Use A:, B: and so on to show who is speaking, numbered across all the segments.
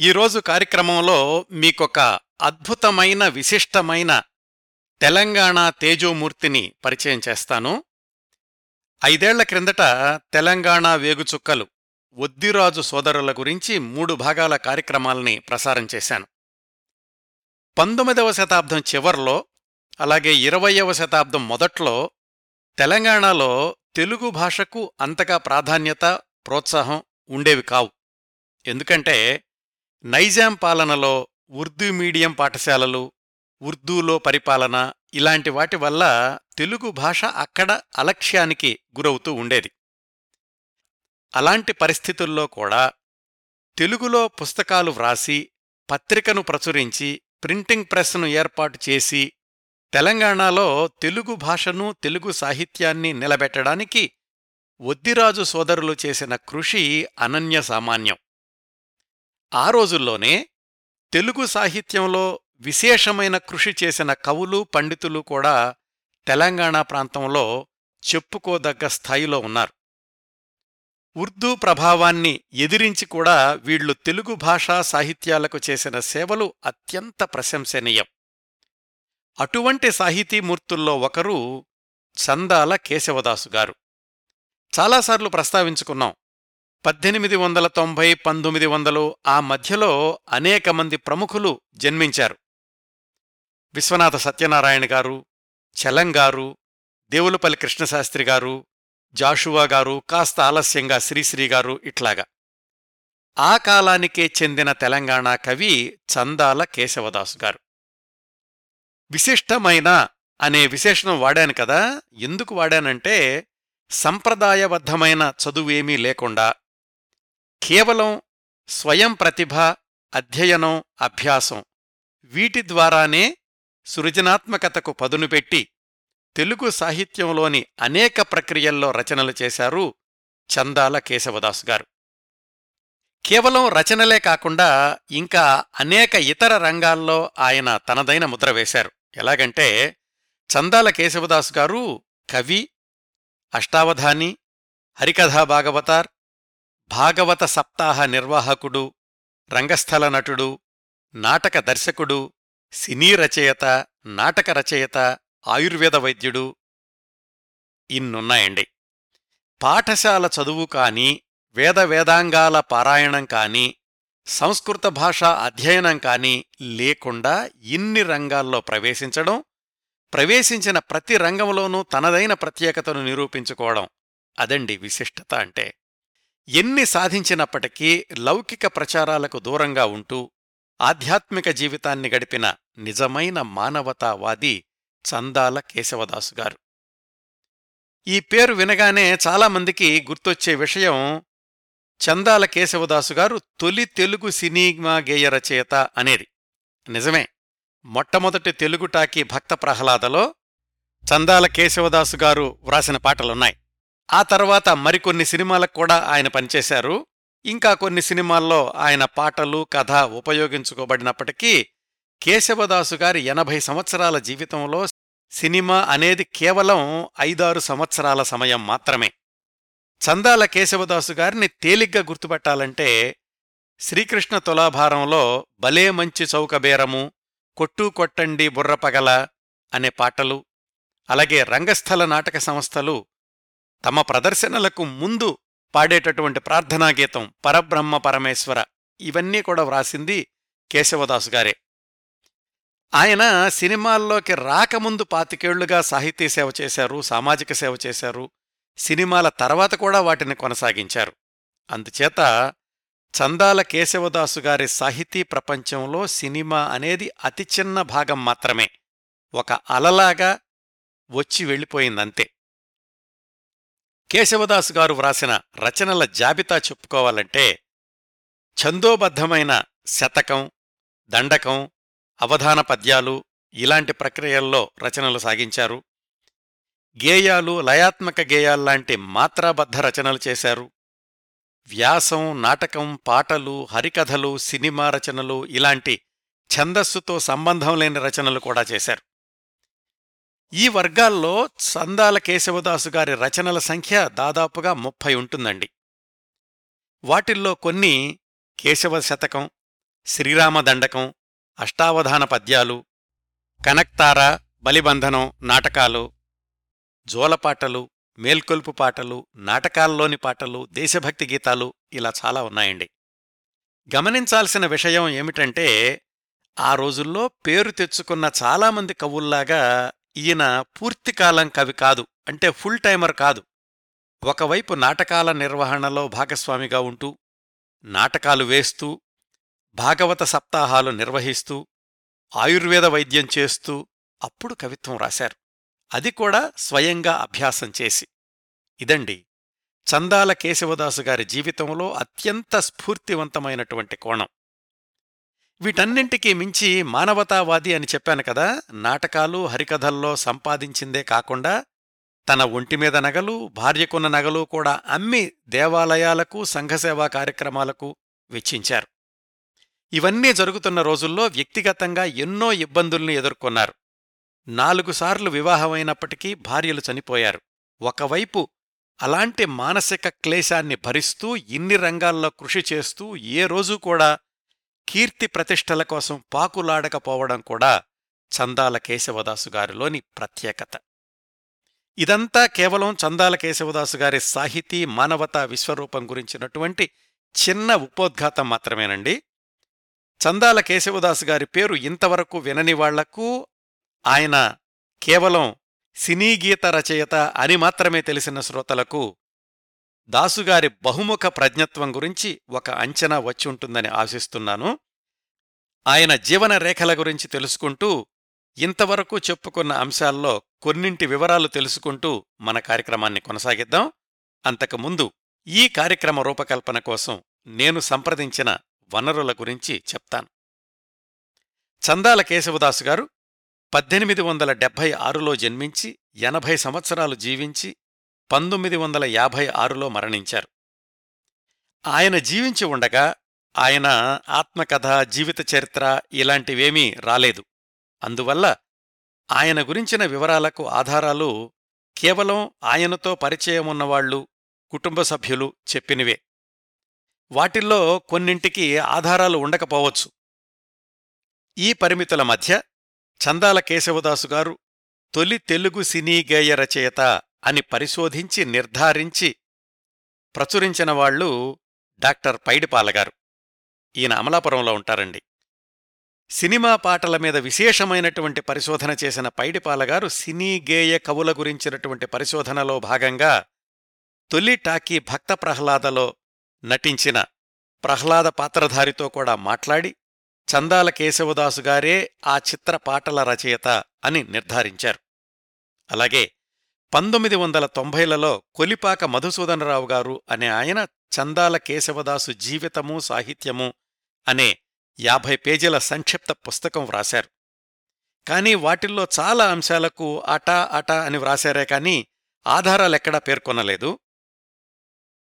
A: ఈరోజు కార్యక్రమంలో మీకొక అద్భుతమైన విశిష్టమైన తెలంగాణ తేజోమూర్తిని పరిచయం చేస్తాను. ఐదేళ్ళ క్రిందట తెలంగాణ వేగుచుక్కలు ఒద్దిరాజు సోదరుల గురించి మూడు భాగాల కార్యక్రమాల్ని ప్రసారం చేశాను. పంతొమ్మిదవ శతాబ్దం చివర్లో అలాగే ఇరవయవ శతాబ్దం మొదట్లో తెలంగాణలో తెలుగు భాషకు అంతగా ప్రాధాన్యత ప్రోత్సాహం ఉండేవి కావు. ఎందుకంటే నైజాం పాలనలో ఉర్దూ మీడియం పాఠశాలలు ఉర్దూలో పరిపాలన ఇలాంటి వాటి వల్ల తెలుగు భాష అక్కడ అలక్ష్యానికి గురవుతూ ఉండేది. అలాంటి పరిస్థితుల్లో కూడా తెలుగులో పుస్తకాలు వ్రాసి పత్రికను ప్రచురించి ప్రింటింగ్ ప్రెస్ను ఏర్పాటు చేసి తెలంగాణలో తెలుగు భాషను తెలుగు సాహిత్యాన్ని నిలబెట్టడానికి ఒద్దిరాజు సోదరులు చేసిన కృషి అనన్య సామాన్యం. ఆ రోజుల్లోనే తెలుగు సాహిత్యంలో విశేషమైన కృషి చేసిన కవులు పండితులు కూడా తెలంగాణ ప్రాంతంలో చెప్పుకోదగ్గ స్థాయిలో ఉన్నారు. ఉర్దూ ప్రభావాన్ని ఎదిరించి కూడా వీళ్ళు తెలుగు భాషా సాహిత్యాలకు చేసిన సేవలు అత్యంత ప్రశంసనీయం. అటువంటి సాహితీమూర్తుల్లో ఒకరు చందాల కేశవదాసు గారు. చాలాసార్లు ప్రస్తావించుకున్నాం పద్దెనిమిది వందల తొంభై పంతొమ్మిది వందలు ఆ మధ్యలో అనేక మంది ప్రముఖులు జన్మించారు. విశ్వనాథ సత్యనారాయణ గారు చలంగారు దేవులపల్లి కృష్ణశాస్త్రి గారు జాషువా గారు కాస్త ఆలస్యంగా శ్రీశ్రీ గారు ఇట్లాగా. ఆ కాలానికే చెందిన తెలంగాణ కవి చందాల కేశవదాసు గారు. విశిష్టమైన అనే విశేషణం వాడాను కదా ఎందుకు వాడానంటే సంప్రదాయబద్ధమైన చదువేమీ లేకుండా కేవలం స్వయం ప్రతిభ అధ్యయనం అభ్యాసం వీటి ద్వారానే సృజనాత్మకతకు పదునుపెట్టి తెలుగు సాహిత్యంలోని అనేక ప్రక్రియల్లో రచనలు చేశారు చందాల కేశవదాసు గారు. కేవలం రచనలే కాకుండా ఇంకా అనేక ఇతర రంగాల్లో ఆయన తనదైన ముద్ర వేశారు. ఎలాగంటే చందాల కేశవదాసు గారు కవి అష్టావధాని హరికథా భాగవతార్ భాగవత సప్తాహ నిర్వాహకుడు రంగస్థల నటుడు నాటక దర్శకుడు సినీ రచయిత నాటక రచయిత ఆయుర్వేద వైద్యుడు ఇన్నున్నాయండి. పాఠశాల చదువు కాని వేద వేదాంగాల పారాయణం కాని సంస్కృత భాష అధ్యయనం కాని లేకుండా ఇన్ని రంగాల్లో ప్రవేశించడం ప్రవేశించిన ప్రతి రంగంలోనూ తనదైన ప్రత్యేకతను నిరూపించుకోవడం అదండి విశిష్టత అంటే. ఎన్ని సాధించినప్పటికీ లౌకిక ప్రచారాలకు దూరంగా ఉంటూ ఆధ్యాత్మిక జీవితాన్ని గడిపిన నిజమైన మానవతావాది చందాల కేశవదాసు గారు. ఈ పేరు వినగానే చాలామందికి గుర్తొచ్చే విషయం చందాల కేశవదాసు గారు తొలి తెలుగు సినిమా గేయ రచయిత అనేది. నిజమే మొట్టమొదటి తెలుగు టాకీ భక్త ప్రహ్లాదలో చందాల కేశవదాసు గారు వ్రాసిన పాటలున్నాయి. ఆ తర్వాత మరికొన్ని సినిమాలకు కూడా ఆయన పనిచేశారు. ఇంకా కొన్ని సినిమాల్లో ఆయన పాటలు కథ ఉపయోగించుకోబడినప్పటికీ కేశవదాసు గారి ఎనభై సంవత్సరాల జీవితంలో సినిమా అనేది కేవలం ఐదారు సంవత్సరాల సమయం మాత్రమే. చందాల కేశవదాసు గారిని తేలిగ్గా గుర్తుపెట్టాలంటే శ్రీకృష్ణ తులాభారంలో భలే మంచి చౌకబేరము కొట్టు కొట్టండి బుర్రపగల అనే పాటలు అలాగే రంగస్థల నాటక సంస్థలు తమ ప్రదర్శనలకు ముందు పాడేటటువంటి ప్రార్థనా గీతం పరబ్రహ్మ పరమేశ్వర ఇవన్నీ కూడా వ్రాసింది కేశవదాసు గారే. ఆయన సినిమాల్లోకి రాకముందు పాతికేళ్ళుగా సాహితీ సేవ చేశారు సామాజిక సేవ చేశారు సినిమాల తర్వాత కూడా వాటిని కొనసాగించారు. అందుచేత చందాల కేశవదాసు గారి సాహితీ ప్రపంచంలో సినిమా అనేది అతి చిన్న భాగం మాత్రమే. ఒక అలలాగా వచ్చి వెళ్ళిపోయిందంతే. కేశవదాసు గారు వ్రాసిన రచనల జాబితా చెప్పుకోవాలంటే ఛందోబద్ధమైన శతకం దండకం అవధాన పద్యాలు ఇలాంటి ప్రక్రియల్లో రచనలు సాగించారు. గేయాలు లయాత్మక గేయాల్లాంటి మాత్రాబద్ధ రచనలు చేశారు. వ్యాసం నాటకం పాటలు హరికథలు సినిమా రచనలు ఇలాంటి ఛందస్సుతో సంబంధం లేని రచనలు కూడా చేశారు. ఈ వర్గాల్లో సందాల కేశవదాసు గారి రచనల సంఖ్య దాదాపుగా ముప్పై ఉంటుందండి. వాటిల్లో కొన్ని కేశవ శతకం శ్రీరామదండకం అష్టావధాన పద్యాలు కనక్తార బలిబంధనం నాటకాలు జోలపాటలు మేల్కొల్పు పాటలు నాటకాల్లోని పాటలు దేశభక్తి గీతాలు ఇలా చాలా ఉన్నాయండి. గమనించాల్సిన విషయం ఏమిటంటే ఆ రోజుల్లో పేరు తెచ్చుకున్న చాలామంది కవుల్లాగా ఈయన పూర్తికాలం కవి కాదు అంటే ఫుల్ టైమర్ కాదు. ఒకవైపు నాటకాల నిర్వహణలో భాగస్వామిగా ఉంటూ నాటకాలు వేస్తూ భాగవత సప్తాహాలు నిర్వహిస్తూ ఆయుర్వేద వైద్యం చేస్తూ అప్పుడు కవిత్వం రాశారు. అది కూడా స్వయంగా అభ్యాసం చేసి. ఇదండి చందాల కేశవదాసు గారి జీవితంలో అత్యంత స్ఫూర్తివంతమైనటువంటి కోణం. వీటన్నింటికీ మించి మానవతావాది అని చెప్పాను కదా నాటకాలు హరికథల్లో సంపాదించిందే కాకుండా తన ఒంటిమీద నగలు భార్యకున్న నగలు కూడా అమ్మి దేవాలయాలకు సంఘసేవా కార్యక్రమాలకు వెచ్చించారు. ఇవన్నీ జరుగుతున్న రోజుల్లో వ్యక్తిగతంగా ఎన్నో ఇబ్బందుల్ని ఎదుర్కొన్నారు. నాలుగుసార్లు వివాహమైనప్పటికీ భార్యలు చనిపోయారు. ఒకవైపు అలాంటి మానసిక క్లేశాన్ని భరిస్తూ ఇన్ని రంగాల్లో కృషి చేస్తూ ఏ రోజు కూడా కీర్తి ప్రతిష్టల కోసం పాకులాడకపోవడం కూడా చందాల కేశవదాసు గారిలోని ప్రత్యేకత. ఇదంతా కేవలం చందాల కేశవదాసు గారి సాహితీ మానవతా విశ్వరూపం గురించినటువంటి చిన్న ఉపోద్ఘాతం మాత్రమేనండి. చందాల కేశవదాసు గారి పేరు ఇంతవరకు వినని వాళ్ళకు ఆయన కేవలం సినీ గీత రచయిత అని మాత్రమే తెలిసిన శ్రోతలకు దాసుగారి బహుముఖ ప్రజ్ఞత్వం గురించి ఒక అంచనా వచ్చి ఉంటుందని ఆశిస్తున్నాను. ఆయన జీవన రేఖల గురించి తెలుసుకుంటూ ఇంతవరకు చెప్పుకున్న అంశాల్లో కొన్నింటి వివరాలు తెలుసుకుంటూ మన కార్యక్రమాన్ని కొనసాగిద్దాం. అంతకుముందు ఈ కార్యక్రమ రూపకల్పన కోసం నేను సంప్రదించిన వనరుల గురించి చెప్తాను. చందాల కేశవదాసు గారు పద్దెనిమిది వందల డెబ్భై ఆరులో జన్మించి ఎనభై సంవత్సరాలు జీవించి పంతొమ్మిది వందల యాభై ఆరులో మరణించారు. ఆయన జీవించి ఉండగా ఆయన ఆత్మకథ జీవిత చరిత్ర ఇలాంటివేమీ రాలేదు. అందువల్ల ఆయన గురించిన వివరాలకు ఆధారాలు కేవలం ఆయనతో పరిచయమున్నవాళ్ళు కుటుంబ సభ్యులు చెప్పినవే. వాటిల్లో కొన్నింటికి ఆధారాలు ఉండకపోవచ్చు. ఈ పరిమితుల మధ్య చందాల కేశవదాసు గారు తొలి తెలుగు సినీ గేయ రచయిత అని పరిశోధించి నిర్ధారించి ప్రచురించినవాళ్ళు డాక్టర్ పైడిపాలగారు ఈయన అమలాపురంలో ఉంటారండి. సినిమా పాటల మీద విశేషమైనటువంటి పరిశోధన చేసిన పైడిపాలగారు సినీ గేయ కవుల గురించినటువంటి పరిశోధనలో భాగంగా తొలి టాకీ భక్త ప్రహ్లాదలో నటించిన ప్రహ్లాద పాత్రధారితో కూడా మాట్లాడి చందాల కేశవదాసు గారే ఆ చిత్ర పాటల రచయిత అని నిర్ధారించారు. అలాగే పంతొమ్మిది వందల తొంభైలలో కొలిపాక మధుసూదనరావు గారు అనే ఆయన చందాల కేశవదాసు జీవితము సాహిత్యము అనే యాభై పేజీల సంక్షిప్త పుస్తకం వ్రాశారు. కానీ వాటిల్లో చాలా అంశాలకు అటా అటా అని వ్రాశారే కాని ఆధారాలెక్కడా పేర్కొనలేదు.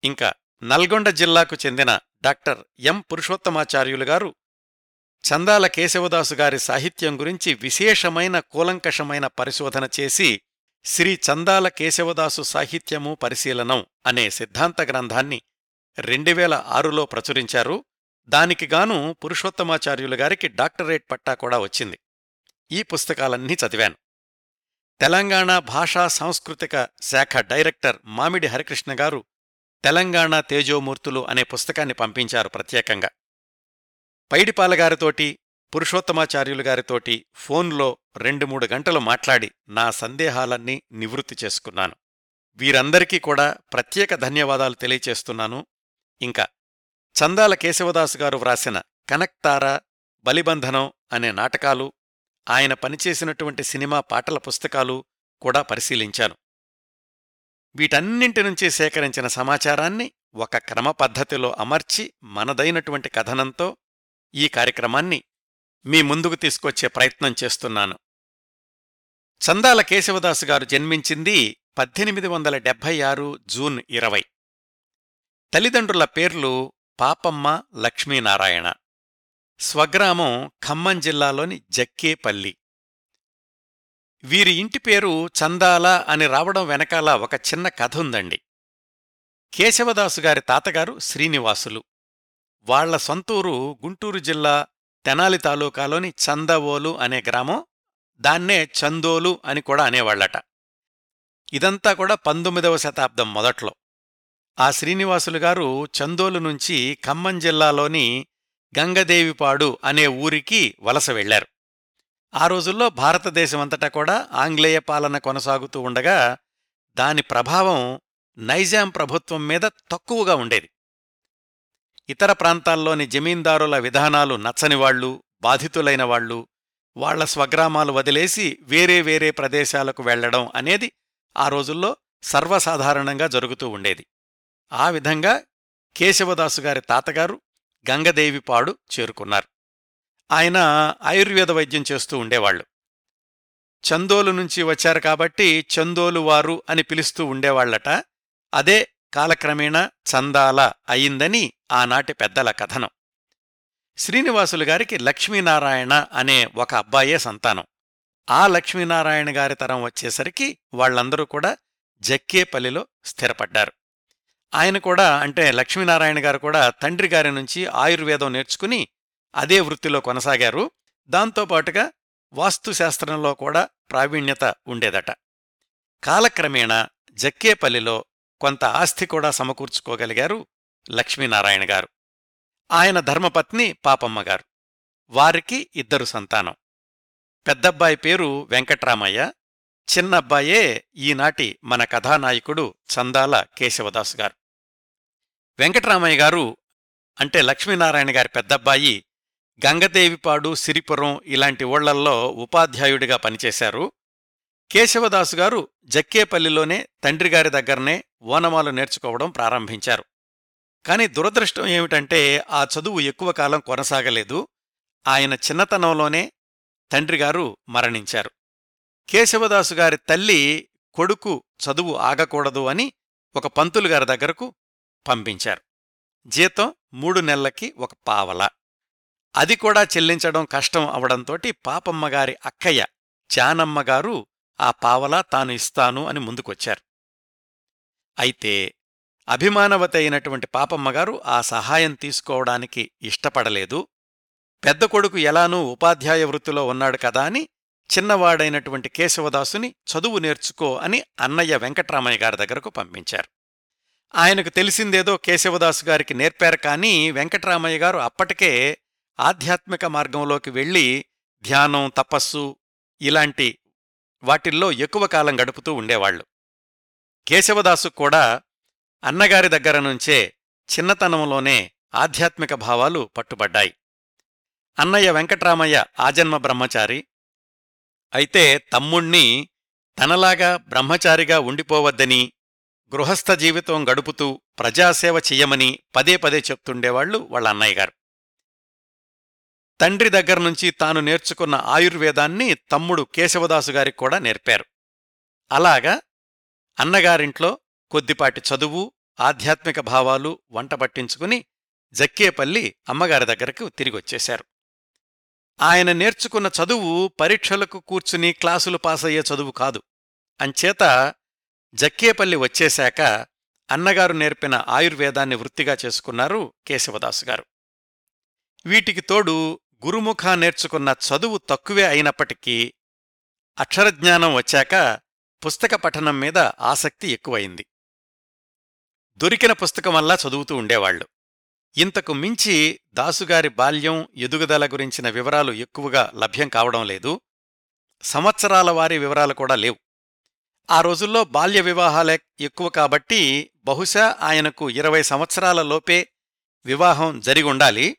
A: ఇంకా నల్గొండ జిల్లాకు చెందిన డాక్టర్ ఎం పురుషోత్తమాచార్యులు గారు చందాల కేశవదాసు గారి సాహిత్యం గురించి విశేషమైన కూలంకషమైన పరిశోధన చేసి శ్రీ చందాల కేశవదాసు సాహిత్యము పరిశీలనం అనే సిద్ధాంత గ్రంథాన్ని రెండువేల ఆరులో ప్రచురించారు దానికిగాను పురుషోత్తమాచార్యులు గారికి డాక్టరేట్ పట్టా కూడా వచ్చింది. ఈ పుస్తకాలన్నీ చదివాను. తెలంగాణ భాషా సాంస్కృతిక శాఖ డైరెక్టర్ మామిడి హరికృష్ణ గారు తెలంగాణ తేజోమూర్తులు అనే పుస్తకాన్ని పంపించారు ప్రత్యేకంగా. పైడిపాలగారితోటి పురుషోత్తమాచార్యులు గారితోటి ఫోన్లో రెండు మూడు గంటలు మాట్లాడి నా సందేహాలన్నీ నివృత్తి చేసుకున్నాను. వీరందరికీ కూడా ప్రత్యేక ధన్యవాదాలు తెలియచేస్తున్నాను. ఇంకా చందాల కేశవదాసు గారు వ్రాసిన కనక్తార బలిబంధనం అనే నాటకాలు ఆయన పనిచేసినటువంటి సినిమా పాటల పుస్తకాలు కూడా పరిశీలించాను. వీటన్నింటి నుంచి సేకరించిన సమాచారాన్ని ఒక క్రమ పద్ధతిలో అమర్చి మనదైనటువంటి కథనంతో ఈ కార్యక్రమాన్ని మీ ముందుకు తీసుకొచ్చే ప్రయత్నం చేస్తున్నాను. చందాల కేశవదాసు గారు జన్మించింది పద్దెనిమిది వందల డెబ్భై ఆరు జూన్ ఇరవై. తల్లిదండ్రుల పేర్లు పాపమ్మ లక్ష్మీనారాయణ. స్వగ్రామం ఖమ్మం జిల్లాలోని జక్కేపల్లి. వీరి ఇంటి పేరు చందాల అని రావడం వెనకాల ఒక చిన్న కథ ఉందండి. కేశవదాసు గారి తాతగారు శ్రీనివాసులు. వాళ్ళ సొంతూరు గుంటూరు జిల్లా తెనాలి తాలూకాలోని చందవోలు అనే గ్రామం దాన్నే చందోలు అని కూడా అనేవాళ్ళట ఇదంతా కూడా పంతొమ్మిదవ శతాబ్దం మొదట్లో. ఆ శ్రీనివాసులు గారు చందోలు నుంచి ఖమ్మం జిల్లాలోని గంగదేవిపాడు అనే ఊరికి వలస వెళ్ళారు ఆ రోజుల్లో భారతదేశమంతటా కూడా ఆంగ్లేయ పాలన కొనసాగుతూ ఉండగా దాని ప్రభావం నైజాం ప్రభుత్వం మీద తక్కువగా ఉండేది. ఇతర ప్రాంతాల్లోని జమీందారుల విధానాలు నచ్చనివాళ్ళు బాధితులైన వాళ్ళు వాళ్ళ స్వగ్రామాలు వదిలేసి వేరే వేరే ప్రదేశాలకు వెళ్ళడం అనేది ఆ రోజుల్లో సర్వసాధారణంగా జరుగుతూ ఉండేది. ఆ విధంగా కేశవదాసు గారి తాతగారు గంగదేవిపాడు చేరుకున్నారు. ఆయన ఆయుర్వేద వైద్యం చేస్తూ ఉండేవాళ్ళు చందోలు నుంచి వచ్చారు కాబట్టి చందోలు వారు అని పిలుస్తూ ఉండేవాళ్ళట అదే కాలక్రమేణా చందాల అయిందని ఆనాటి పెద్దల కథనం. శ్రీనివాసులు గారికి లక్ష్మీనారాయణ అనే ఒక అబ్బాయే సంతానం. ఆ లక్ష్మీనారాయణ గారి తరం వచ్చేసరికి వాళ్ళందరూ కూడా జక్కేపల్లిలో స్థిరపడ్డారు. ఆయన కూడా అంటే లక్ష్మీనారాయణ గారు కూడా తండ్రి గారి నుంచి ఆయుర్వేదం నేర్చుకుని అదే వృత్తిలో కొనసాగారు. దాంతోపాటుగా వాస్తుశాస్త్రంలో కూడా ప్రావీణ్యత ఉండేదట. కాలక్రమేణా జక్కేపల్లిలో కొంత ఆస్తి కూడా సమకూర్చుకోగలిగారు లక్ష్మీనారాయణ గారు. ఆయన ధర్మపత్ని పాపమ్మగారు వారికి ఇద్దరు సంతానం. పెద్దబ్బాయి పేరు వెంకట్రామయ్య. చిన్నబ్బాయే ఈనాటి మన కథానాయకుడు చందాల కేశవదాసు గారు. వెంకట్రామయ్య గారు అంటే లక్ష్మీనారాయణ గారి పెద్దబ్బాయి గంగదేవిపాడు సిరిపురం ఇలాంటి ఊళ్ళల్లో ఉపాధ్యాయుడిగా పనిచేశారు. కేశవదాసు గారు జక్కేపల్లిలోనే తండ్రిగారి దగ్గరనే ఓనమాలు నేర్చుకోవడం ప్రారంభించారు. కాని దురదృష్టం ఏమిటంటే ఆ చదువు ఎక్కువ కాలం కొనసాగలేదు. ఆయన చిన్నతనంలోనే తండ్రిగారు మరణించారు. కేశవదాసు గారి తల్లి కొడుకు చదువు ఆగకూడదు అని ఒక పంతులుగారి దగ్గరకు పంపించారు. జీతం మూడు నెలలకి ఒక పావల. అది కూడా చెల్లించడం కష్టం అవడంతోటి పాపమ్మగారి అక్కయ్య జానమ్మగారు ఆ పావలా తాను ఇస్తాను అని ముందుకొచ్చారు. అయితే అభిమానవతి అయినటువంటి పాపమ్మగారు ఆ సహాయం తీసుకోవడానికి ఇష్టపడలేదు. పెద్ద కొడుకు ఎలానూ ఉపాధ్యాయ వృత్తిలో ఉన్నాడు కదా అని చిన్నవాడైనటువంటి కేశవదాసుని చదువు నేర్చుకో అని అన్నయ్య వెంకట్రామయ్య గారి దగ్గరకు పంపించారు. ఆయనకు తెలిసిందేదో కేశవదాసు గారికి నేర్పారు కానీ వెంకట్రామయ్య గారు అప్పటికే ఆధ్యాత్మిక మార్గంలోకి వెళ్ళి ధ్యానం తపస్సు ఇలాంటి వాటిల్లో ఎక్కువ కాలం గడుపుతూ ఉండేవాళ్ళు కేశవదాసు కూడా అన్నగారి దగ్గర నుంచే చిన్నతనంలోనే ఆధ్యాత్మిక భావాలు పట్టుబడ్డాయి. అన్నయ్య వెంకట్రామయ్య ఆజన్మ బ్రహ్మచారి. అయితే తమ్ముణ్ణి తనలాగా బ్రహ్మచారిగా ఉండిపోవద్దని గృహస్థ జీవితం గడుపుతూ ప్రజాసేవ చెయ్యమని పదే పదే చెప్తుండేవాళ్ళు వాళ్ళ అన్నయ్య గారు. తండ్రి దగ్గర్నుంచి తాను నేర్చుకున్న ఆయుర్వేదాన్ని తమ్ముడు కేశవదాసు గారికి కూడా నేర్పారు. అలాగా అన్నగారింట్లో కొద్దిపాటి చదువు ఆధ్యాత్మిక భావాలు వంట పట్టించుకుని జక్కేపల్లి అమ్మగారి దగ్గరకు తిరిగొచ్చేశారు. ఆయన నేర్చుకున్న చదువు పరీక్షలకు కూర్చుని క్లాసులు పాసయ్యే చదువు కాదు. అంచేత జక్కేపల్లి వచ్చేశాక అన్నగారు నేర్పిన ఆయుర్వేదాన్ని వృత్తిగా చేసుకున్నారు కేశవదాసు గారు. వీటికి తోడు గురుముఖ నేర్చుకున్న చదువు తక్కువే అయినప్పటికీ అక్షరజ్ఞానం వచ్చాక పుస్తక పఠనం మీద ఆసక్తి ఎక్కువయింది దొరికిన పుస్తకమల్లా చదువుతూ ఉండేవాళ్ళు ఇంతకు మించి దాసుగారి బాల్యం ఎదుగుదల గురించిన వివరాలు ఎక్కువగా లభ్యం కావడం లేదు. సంవత్సరాల వారి వివరాలు కూడా లేవు. ఆ రోజుల్లో బాల్య వివాహాలే ఎక్కువ కాబట్టి బహుశా ఆయనకు ఇరవై సంవత్సరాల లోపే వివాహం జరిగుండాలి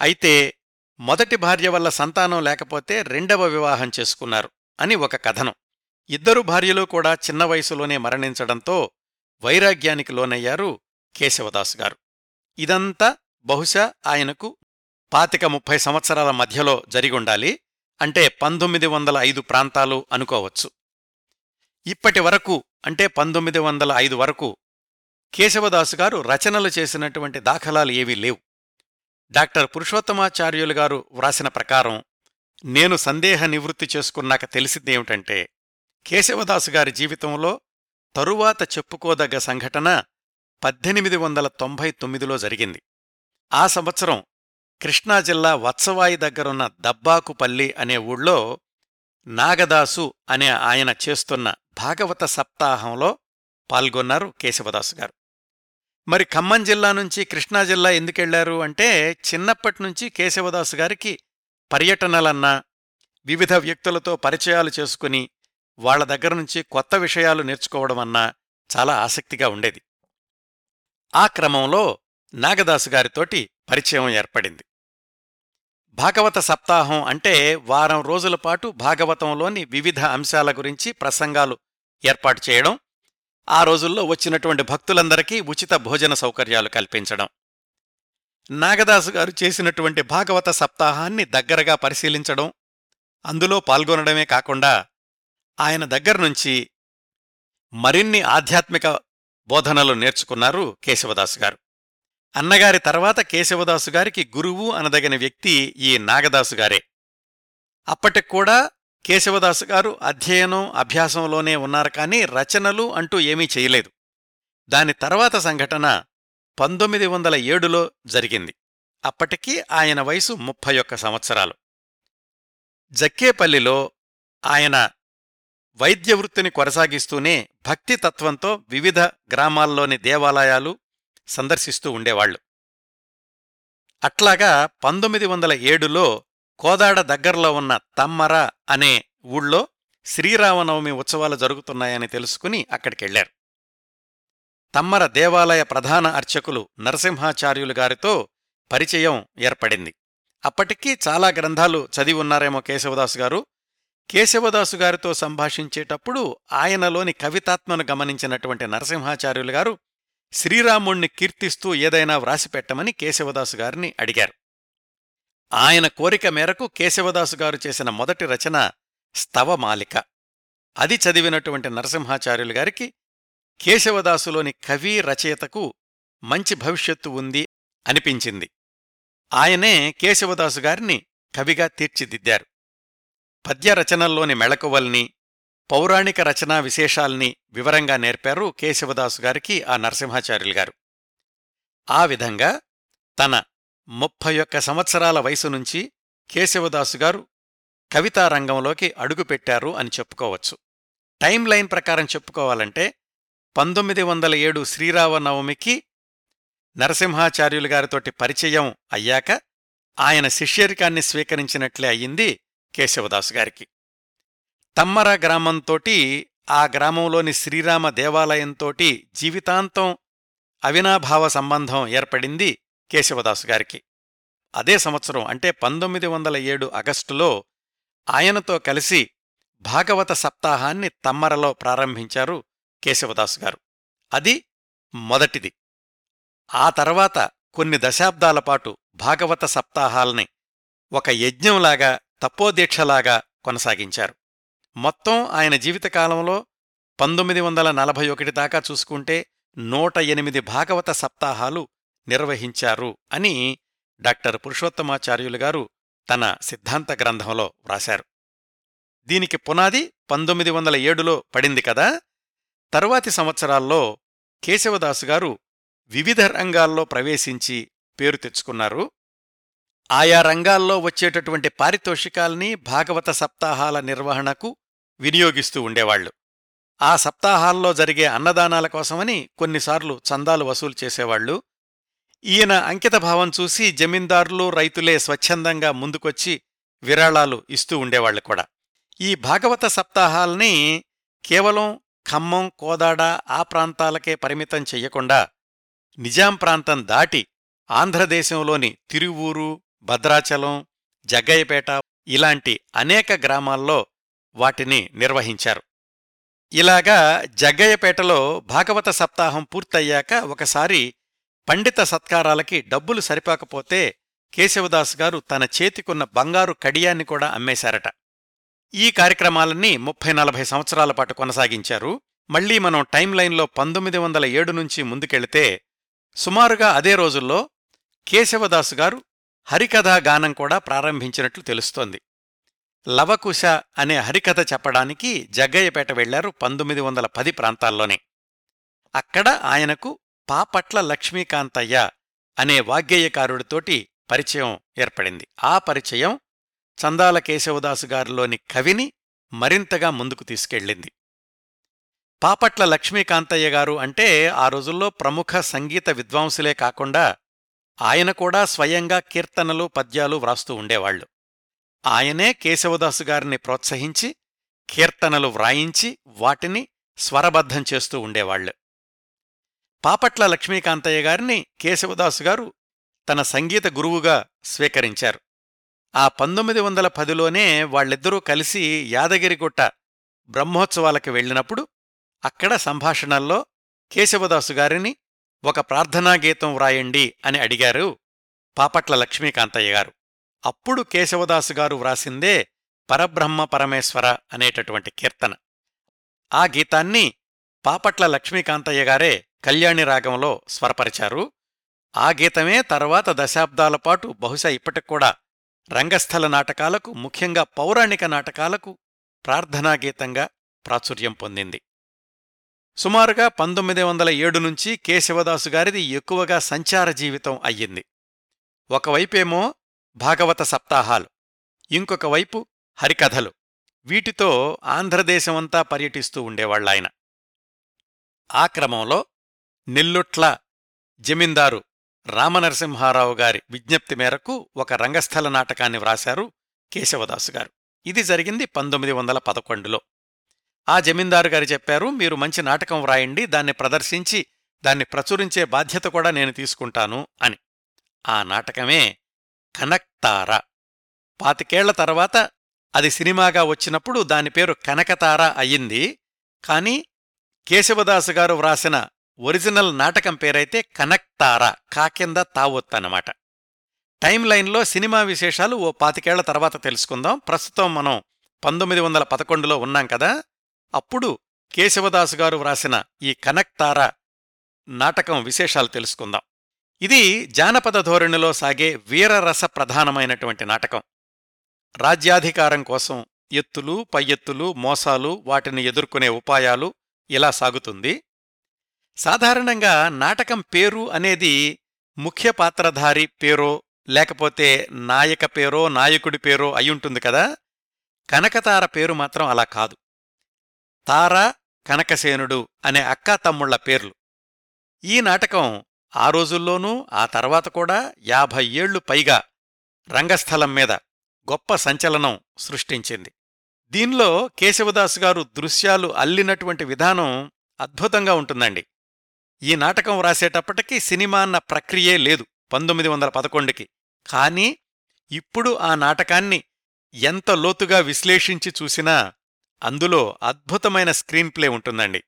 A: అయితే మొదటి భార్య వల్ల సంతానం లేకపోతే రెండవ వివాహం చేసుకున్నారు అని ఒక కథనం. ఇద్దరు భార్యలు కూడా చిన్న వయసులోనే మరణించడంతో వైరాగ్యానికి లోనయ్యారు కేశవదాస్ గారు. ఇదంతా బహుశా ఆయనకు పాతిక ముప్పై సంవత్సరాల మధ్యలో జరిగుండాలి అంటే పంతొమ్మిది వందల ఐదు ప్రాంతాలు అనుకోవచ్చు. ఇప్పటి వరకు అంటే పంతొమ్మిది వందల ఐదు వరకు కేశవదాసు గారు రచనలు చేసినటువంటి దాఖలాలు ఏవీ లేవు. డాక్టర్ పురుషోత్తమాచార్యులు గారు వ్రాసిన ప్రకారం నేను సందేహ నివృత్తి చేసుకున్నాక తెలిసిందేమిటంటే కేశవదాసు గారి జీవితంలో తరువాత చెప్పుకోదగ్గ సంఘటన పద్దెనిమిది వందల తొంభై తొమ్మిదిలో జరిగింది. ఆ సంవత్సరం కృష్ణా జిల్లా వత్సవాయి దగ్గరున్న దబ్బాకుపల్లి అనే ఊళ్ళో నాగదాసు అనే ఆయన చేస్తున్న భాగవత సప్తాహంలో పాల్గొన్నారు కేశవదాసు గారు. మరి ఖమ్మం జిల్లా నుంచి కృష్ణా జిల్లా ఎందుకెళ్ళారు అంటే చిన్నప్పటి నుంచి కేశవదాసు గారికి పర్యటనలన్నా వివిధ వ్యక్తులతో పరిచయాలు చేసుకుని వాళ్ళ దగ్గర నుంచి కొత్త విషయాలు నేర్చుకోవడమన్నా చాలా ఆసక్తిగా ఉండేది. ఆ క్రమంలో నాగదాసు గారితోటి పరిచయం ఏర్పడింది. భాగవత సప్తాహం అంటే వారం రోజుల పాటు భాగవతంలోని వివిధ అంశాల గురించి ప్రసంగాలు ఏర్పాటు చేయడం ఆ రోజుల్లో వచ్చినటువంటి భక్తులందరికీ ఉచిత భోజన సౌకర్యాలు కల్పించడం. నాగదాసు గారు చేసినటువంటి భాగవత సప్తాహాన్ని దగ్గరగా పరిశీలించడం అందులో పాల్గొనడమే కాకుండా ఆయన దగ్గర్నుంచి మరిన్ని ఆధ్యాత్మిక బోధనలు నేర్చుకున్నారు కేశవదాసు గారు. అన్నగారి తర్వాత కేశవదాసు గారికి గురువు అనదగిన వ్యక్తి ఈ నాగదాసు గారే. అప్పటికూడా కేశవదాసు గారు అధ్యయనం అభ్యాసంలోనే ఉన్నారు కానీ రచనలు అంటూ ఏమీ చేయలేదు. దాని తర్వాత సంఘటన పంతొమ్మిది వందల ఏడులో జరిగింది. అప్పటికీ ఆయన వయసు ముప్పై ఒక్క సంవత్సరాలు. జక్కేపల్లిలో ఆయన వైద్య వృత్తిని కొనసాగిస్తూనే భక్తి తత్వంతో వివిధ గ్రామాల్లోని దేవాలయాలు సందర్శిస్తూ ఉండేవాళ్ళు అట్లాగా పంతొమ్మిది వందల ఏడులో కోదాడ దగ్గరలో ఉన్న తమ్మర అనే ఊళ్ళో శ్రీరామనవమి ఉత్సవాలు జరుగుతున్నాయని తెలుసుకుని అక్కడికెళ్ళారు తమ్మర దేవాలయ ప్రధాన అర్చకులు నరసింహాచార్యులు గారితో పరిచయం ఏర్పడింది. అప్పటికీ చాలా గ్రంథాలు చదివి ఉన్నారేమో కేశవదాసు గారు. కేశవదాసు గారితో సంభాషించేటప్పుడు ఆయనలోని కవితాత్మను గమనించినటువంటి నరసింహాచార్యులు గారు శ్రీరాముణ్ణి కీర్తిస్తూ ఏదైనా వ్రాసిపెట్టమని కేశవదాసు గారిని అడిగారు. ఆయన కోరిక మేరకు కేశవదాసు గారు చేసిన మొదటి రచన స్తవమాలిక అది చదివినటువంటి నరసింహాచార్యులు గారికి కేశవదాసులోని కవి రచయితకు మంచి భవిష్యత్తు ఉంది అనిపించింది. ఆయనే కేశవదాసు గారిని కవిగా తీర్చిదిద్దారు. పద్యరచనల్లోని మెళకువల్ని పౌరాణిక రచనా విశేషాల్ని వివరంగా నేర్పారు కేశవదాసు గారికి ఆ నరసింహాచార్యులు గారు. ఆ విధంగా తన ముప్పై ఒక్క సంవత్సరాల వయసు నుంచి కేశవదాసు గారు అడుగుపెట్టారు అని చెప్పుకోవచ్చు. టైం లైన్ ప్రకారం చెప్పుకోవాలంటే పంతొమ్మిది వందల ఏడు శ్రీరామనవమికి నరసింహాచార్యులు గారితోటి పరిచయం అయ్యాక ఆయన శిష్యరికాన్ని స్వీకరించినట్లే అయ్యింది కేశవదాసు గారికి. తమ్మర గ్రామంతోటి ఆ గ్రామంలోని శ్రీరామ దేవాలయంతోటి జీవితాంతం అవినాభావ సంబంధం ఏర్పడింది కేశవదాసు గారికి. అదే సంవత్సరం అంటే పంతొమ్మిది వందల ఏడు ఆగస్టులో ఆయనతో కలిసి భాగవత సప్తాహాన్ని తమ్మరలో ప్రారంభించారు కేశవదాసు గారు. అది మొదటిది. ఆ తర్వాత కొన్ని దశాబ్దాల పాటు భాగవత సప్తాహాల్ని ఒక యజ్ఞంలాగా తపోదీక్షలాగా కొనసాగించారు. మొత్తం ఆయన జీవితకాలంలో పంతొమ్మిది వందల నలభై ఒకటి దాకా చూసుకుంటే నూట ఎనిమిది భాగవత సప్తాహాలు నిర్వహించారు అని డాక్టర్ పురుషోత్తమాచార్యులు గారు తన సిద్ధాంత గ్రంథంలో వ్రాశారు. దీనికి పునాది పంతొమ్మిది వందల ఏడులో పడింది కదా? తరువాతి సంవత్సరాల్లో కేశవదాసు గారు వివిధ రంగాల్లో ప్రవేశించి పేరు తెచ్చుకున్నారు. ఆయా రంగాల్లో వచ్చేటటువంటి పారితోషికాల్ని భాగవత సప్తాహాల నిర్వహణకు వినియోగిస్తూ ఉండేవాళ్ళు ఆ సప్తాహాల్లో జరిగే అన్నదానాల కోసమని కొన్నిసార్లు చందాలు వసూలు చేసేవాళ్ళు ఈయన అంకితభావం చూసి జమీందారులు రైతులే స్వచ్ఛందంగా ముందుకొచ్చి విరాళాలు ఇస్తూ ఉండేవాళ్ళు కూడా. ఈ భాగవత సప్తాహాల్ని కేవలం ఖమ్మం కోదాడ ఆ ప్రాంతాలకే పరిమితం చెయ్యకుండా నిజాం ప్రాంతం దాటి ఆంధ్రదేశంలోని తిరువూరు భద్రాచలం జగ్గయ్యపేట ఇలాంటి అనేక గ్రామాల్లో వాటిని నిర్వహించారు. ఇలాగా జగ్గయ్యపేటలో భాగవత సప్తాహం పూర్తయ్యాక ఒకసారి పండిత సత్కారాలకి డబ్బులు సరిపోకపోతే కేశవదాస్ గారు తన చేతికున్న బంగారు కడియాన్ని కూడా అమ్మేశారట. ఈ కార్యక్రమాలన్నీ ముప్పై నలభై సంవత్సరాల పాటు కొనసాగించారు. మళ్ళీ మనం టైం లైన్లో పంతొమ్మిది వందల ఏడు నుంచి ముందుకెళితే సుమారుగా అదే రోజుల్లో కేశవదాసు గారు హరికథా గానం కూడా ప్రారంభించినట్లు తెలుస్తోంది. లవకుశ అనే హరికథ చెప్పడానికి జగ్గయ్యపేట వెళ్ళారు పంతొమ్మిది వందల పది ప్రాంతాల్లోనే. అక్కడ ఆయనకు పాపట్ల లక్ష్మీకాంతయ్య అనే వాగ్గేయకారుడితోటి పరిచయం ఏర్పడింది. ఆ పరిచయం చందాల కేశవదాసు గారిలోని కవిని మరింతగా ముందుకు తీసుకెళ్ళింది. పాపట్ల లక్ష్మీకాంతయ్య గారు అంటే ఆ రోజుల్లో ప్రముఖ సంగీత విద్వాంసులే కాకుండా ఆయన కూడా స్వయంగా కీర్తనలు పద్యాలు వ్రాస్తూ ఉండేవాళ్ళు ఆయనే కేశవదాసు గారిని ప్రోత్సహించి కీర్తనలు వ్రాయించి వాటిని స్వరబద్ధం చేస్తూ ఉండేవాళ్ళు పాపట్ల లక్ష్మీకాంతయ్య గారిని కేశవదాసు గారు తన సంగీత గురువుగా స్వీకరించారు. ఆ పంతొమ్మిది వందల పదిలోనే వాళ్ళిద్దరూ కలిసి యాదగిరిగుట్ట బ్రహ్మోత్సవాలకు వెళ్ళినప్పుడు అక్కడ సంభాషణల్లో కేశవదాసు గారిని ఒక ప్రార్థనా గీతం వ్రాయండి అని అడిగారు పాపట్ల లక్ష్మీకాంతయ్య గారు. అప్పుడు కేశవదాసు గారు వ్రాసిందే పరబ్రహ్మ పరమేశ్వర అనేటటువంటి కీర్తన. ఆ గీతాన్ని పాపట్ల లక్ష్మీకాంతయ్య గారే కళ్యాణి రాగంలో స్వరపరిచారు. ఆ గీతమే తర్వాత దశాబ్దాల పాటు బహుశా ఇప్పటికూడా రంగస్థల నాటకాలకు ముఖ్యంగా పౌరాణిక నాటకాలకు ప్రార్థనా గీతంగా ప్రాచుర్యం పొందింది. సుమారుగా పంతొమ్మిది వందల ఏడు నుంచి కేశవదాసు గారిది ఎక్కువగా సంచార జీవితం అయ్యింది. ఒకవైపేమో భాగవత సప్తాహాలు ఇంకొక వైపు హరికథలు. వీటితో ఆంధ్రదేశమంతా పర్యటిస్తూ ఉండేవాళ్ళాయన ఆ క్రమంలో నెల్లుట్ల జమీందారు రామనరసింహారావు గారి విజ్ఞప్తి మేరకు ఒక రంగస్థల నాటకాన్ని వ్రాశారు కేశవదాసు గారు. ఇది జరిగింది పంతొమ్మిది వందల పదకొండులో. ఆ జమీందారు గారు చెప్పారు మీరు మంచి నాటకం వ్రాయండి దాన్ని ప్రదర్శించి దాన్ని ప్రచురించే బాధ్యత కూడా నేను తీసుకుంటాను అని. ఆ నాటకమే కనక్తార. పాతికేళ్ళ తర్వాత అది సినిమాగా వచ్చినప్పుడు దాని పేరు కనకతార అయ్యింది కాని కేశవదాసు గారు వ్రాసిన ఒరిజినల్ నాటకం పేరైతే కనక్తార కాకింద తావొత్తనమాట టైం లైన్లో సినిమా విశేషాలు ఓ పాతికేళ్ళ తర్వాత తెలుసుకుందాం. ప్రస్తుతం మనం పంతొమ్మిది వందల పదకొండులో ఉన్నాం కదా? అప్పుడు కేశవదాసు గారు వ్రాసిన ఈ కనక్తార నాటకం విశేషాలు తెలుసుకుందాం. ఇది జానపద ధోరణిలో సాగే వీరరస ప్రధానమైనటువంటి నాటకం. రాజ్యాధికారం కోసం ఎత్తులు పై ఎత్తులు మోసాలు వాటిని ఎదుర్కొనే ఉపాయాలు ఇలా సాగుతుంది. సాధారణంగా నాటకం పేరు అనేది ముఖ్య పాత్రధారి పేరో లేకపోతే నాయక పేరో నాయకుడి పేరో అయ్యుంటుంది కదా? కనకతార పేరు మాత్రం అలా కాదు. తార కనకసేనుడు అనే అక్కా తమ్ముళ్ళ పేర్లు. ఈ నాటకం ఆ రోజుల్లోనూ ఆ తర్వాత కూడా యాభై ఏళ్ళు పైగా రంగస్థలం మీద గొప్ప సంచలనం సృష్టించింది. దీనిలో కేశవదాసు గారు దృశ్యాలు అల్లినటువంటి విధానం అద్భుతంగా ఉంటుందండి. ఈ నాటకం వ్రాసేటప్పటికీ సినిమా అన్న ప్రక్రియే లేదు పంతొమ్మిది వందల పదకొండుకి. కానీ ఇప్పుడు ఆ నాటకాన్ని ఎంత లోతుగా విశ్లేషించి చూసినా అందులో అద్భుతమైన స్క్రీన్ ప్లే ఉంటుందండి.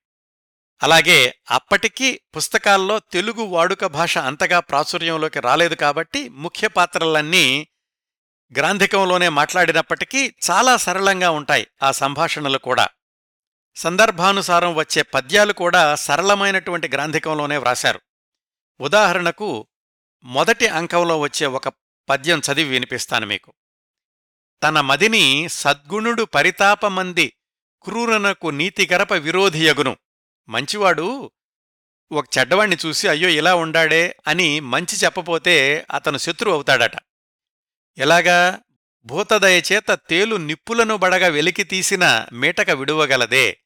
A: అలాగే అప్పటికీ పుస్తకాల్లో తెలుగు వాడుక భాష అంతగా ప్రాచుర్యంలోకి రాలేదు కాబట్టి ముఖ్య పాత్రలన్నీ గ్రాంధికంలోనే మాట్లాడినప్పటికీ చాలా సరళంగా ఉంటాయి ఆ సంభాషణలు కూడా. సందర్భానుసారం వచ్చే పద్యాలు కూడా సరళమైనటువంటి గ్రాంధికంలోనే వ్రాశారు. ఉదాహరణకు మొదటి అంకంలో వచ్చే ఒక పద్యం చదివి వినిపిస్తాను మీకు. తన మదిని సద్గుణుడు పరితాపమంది క్రూరనకు నీతిగరప విరోధియగును మంచివాడు ఒక చెడ్డవాణ్ణి చూసి అయ్యో ఇలా ఉండాడే అని మంచి చెప్పపోతే అతను శత్రువు అవుతాడట. ఎలాగా? భూతదయచేత తేలు నిప్పులను బడగా వెలికి తీసిన మీటక విడువగలదే.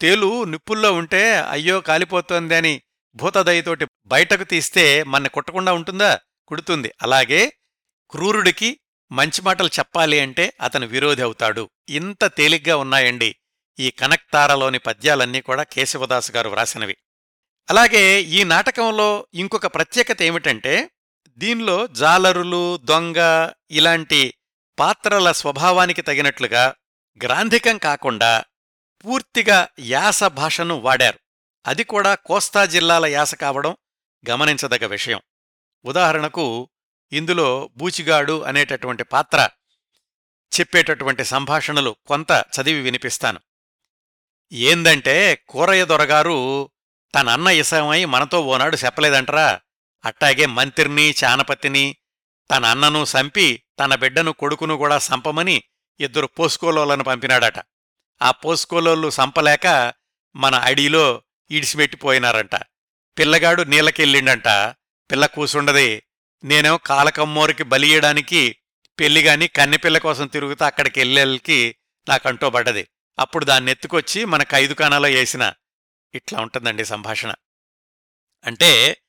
A: తేలు నిప్పుల్లో ఉంటే అయ్యో కాలిపోతోంది అని భూతదయతోటి బయటకు తీస్తే మన్ని కొట్టకుండా ఉంటుందా? కుడుతుంది. అలాగే క్రూరుడికి మంచి మాటలు చెప్పాలి అంటే అతను విరోధి అవుతాడు. ఇంత తేలిగ్గా ఉన్నాయండి ఈ కనక్తారలోని పద్యాలన్నీ కూడా కేశవదాసు గారు వ్రాసినవి. అలాగే ఈ నాటకంలో ఇంకొక ప్రత్యేకత ఏమిటంటే దీనిలో జాలరులు దొంగ ఇలాంటి పాత్రల స్వభావానికి తగినట్లుగా గ్రాంధికం కాకుండా పూర్తిగా యాస భాషను వాడారు. అది కూడా కోస్తా జిల్లాల యాస కావడం గమనించదగ్గ విషయం. ఉదాహరణకు ఇందులో బూచిగాడు అనేటటువంటి పాత్ర చెప్పేటటువంటి సంభాషణలు కొంత చదివి వినిపిస్తాను. ఏందంటే కూరయ్య దొరగారు తనన్న ఇసమై మనతో ఓనాడు చెప్పలేదంటరా. అట్టాగే మంత్రిని చానపతిని తన అన్నను సంపి తన బిడ్డను కొడుకును కూడా సంపమని ఇద్దరు పోసుకోలోలను పంపినాడట. ఆ పోసుకోలోళ్ళు సంపలేక మన అడిలో ఇడిసిపెట్టిపోయినారంట పిల్లగాడు నీళ్ళకెళ్ళిండంట. పిల్ల కూసుండది. నేనేమో కాలకమ్మోరికి బలియడానికి పెళ్ళిగాని కన్నెపిల్ల కోసం తిరుగుతా అక్కడికి వెళ్ళేళ్ళకి నాకంటో పడ్డది. అప్పుడు దాన్ని ఎత్తుకొచ్చి మన ఖైదుకాణాలో వేసిన ఇట్లా ఉంటుందండి సంభాషణ. అంటే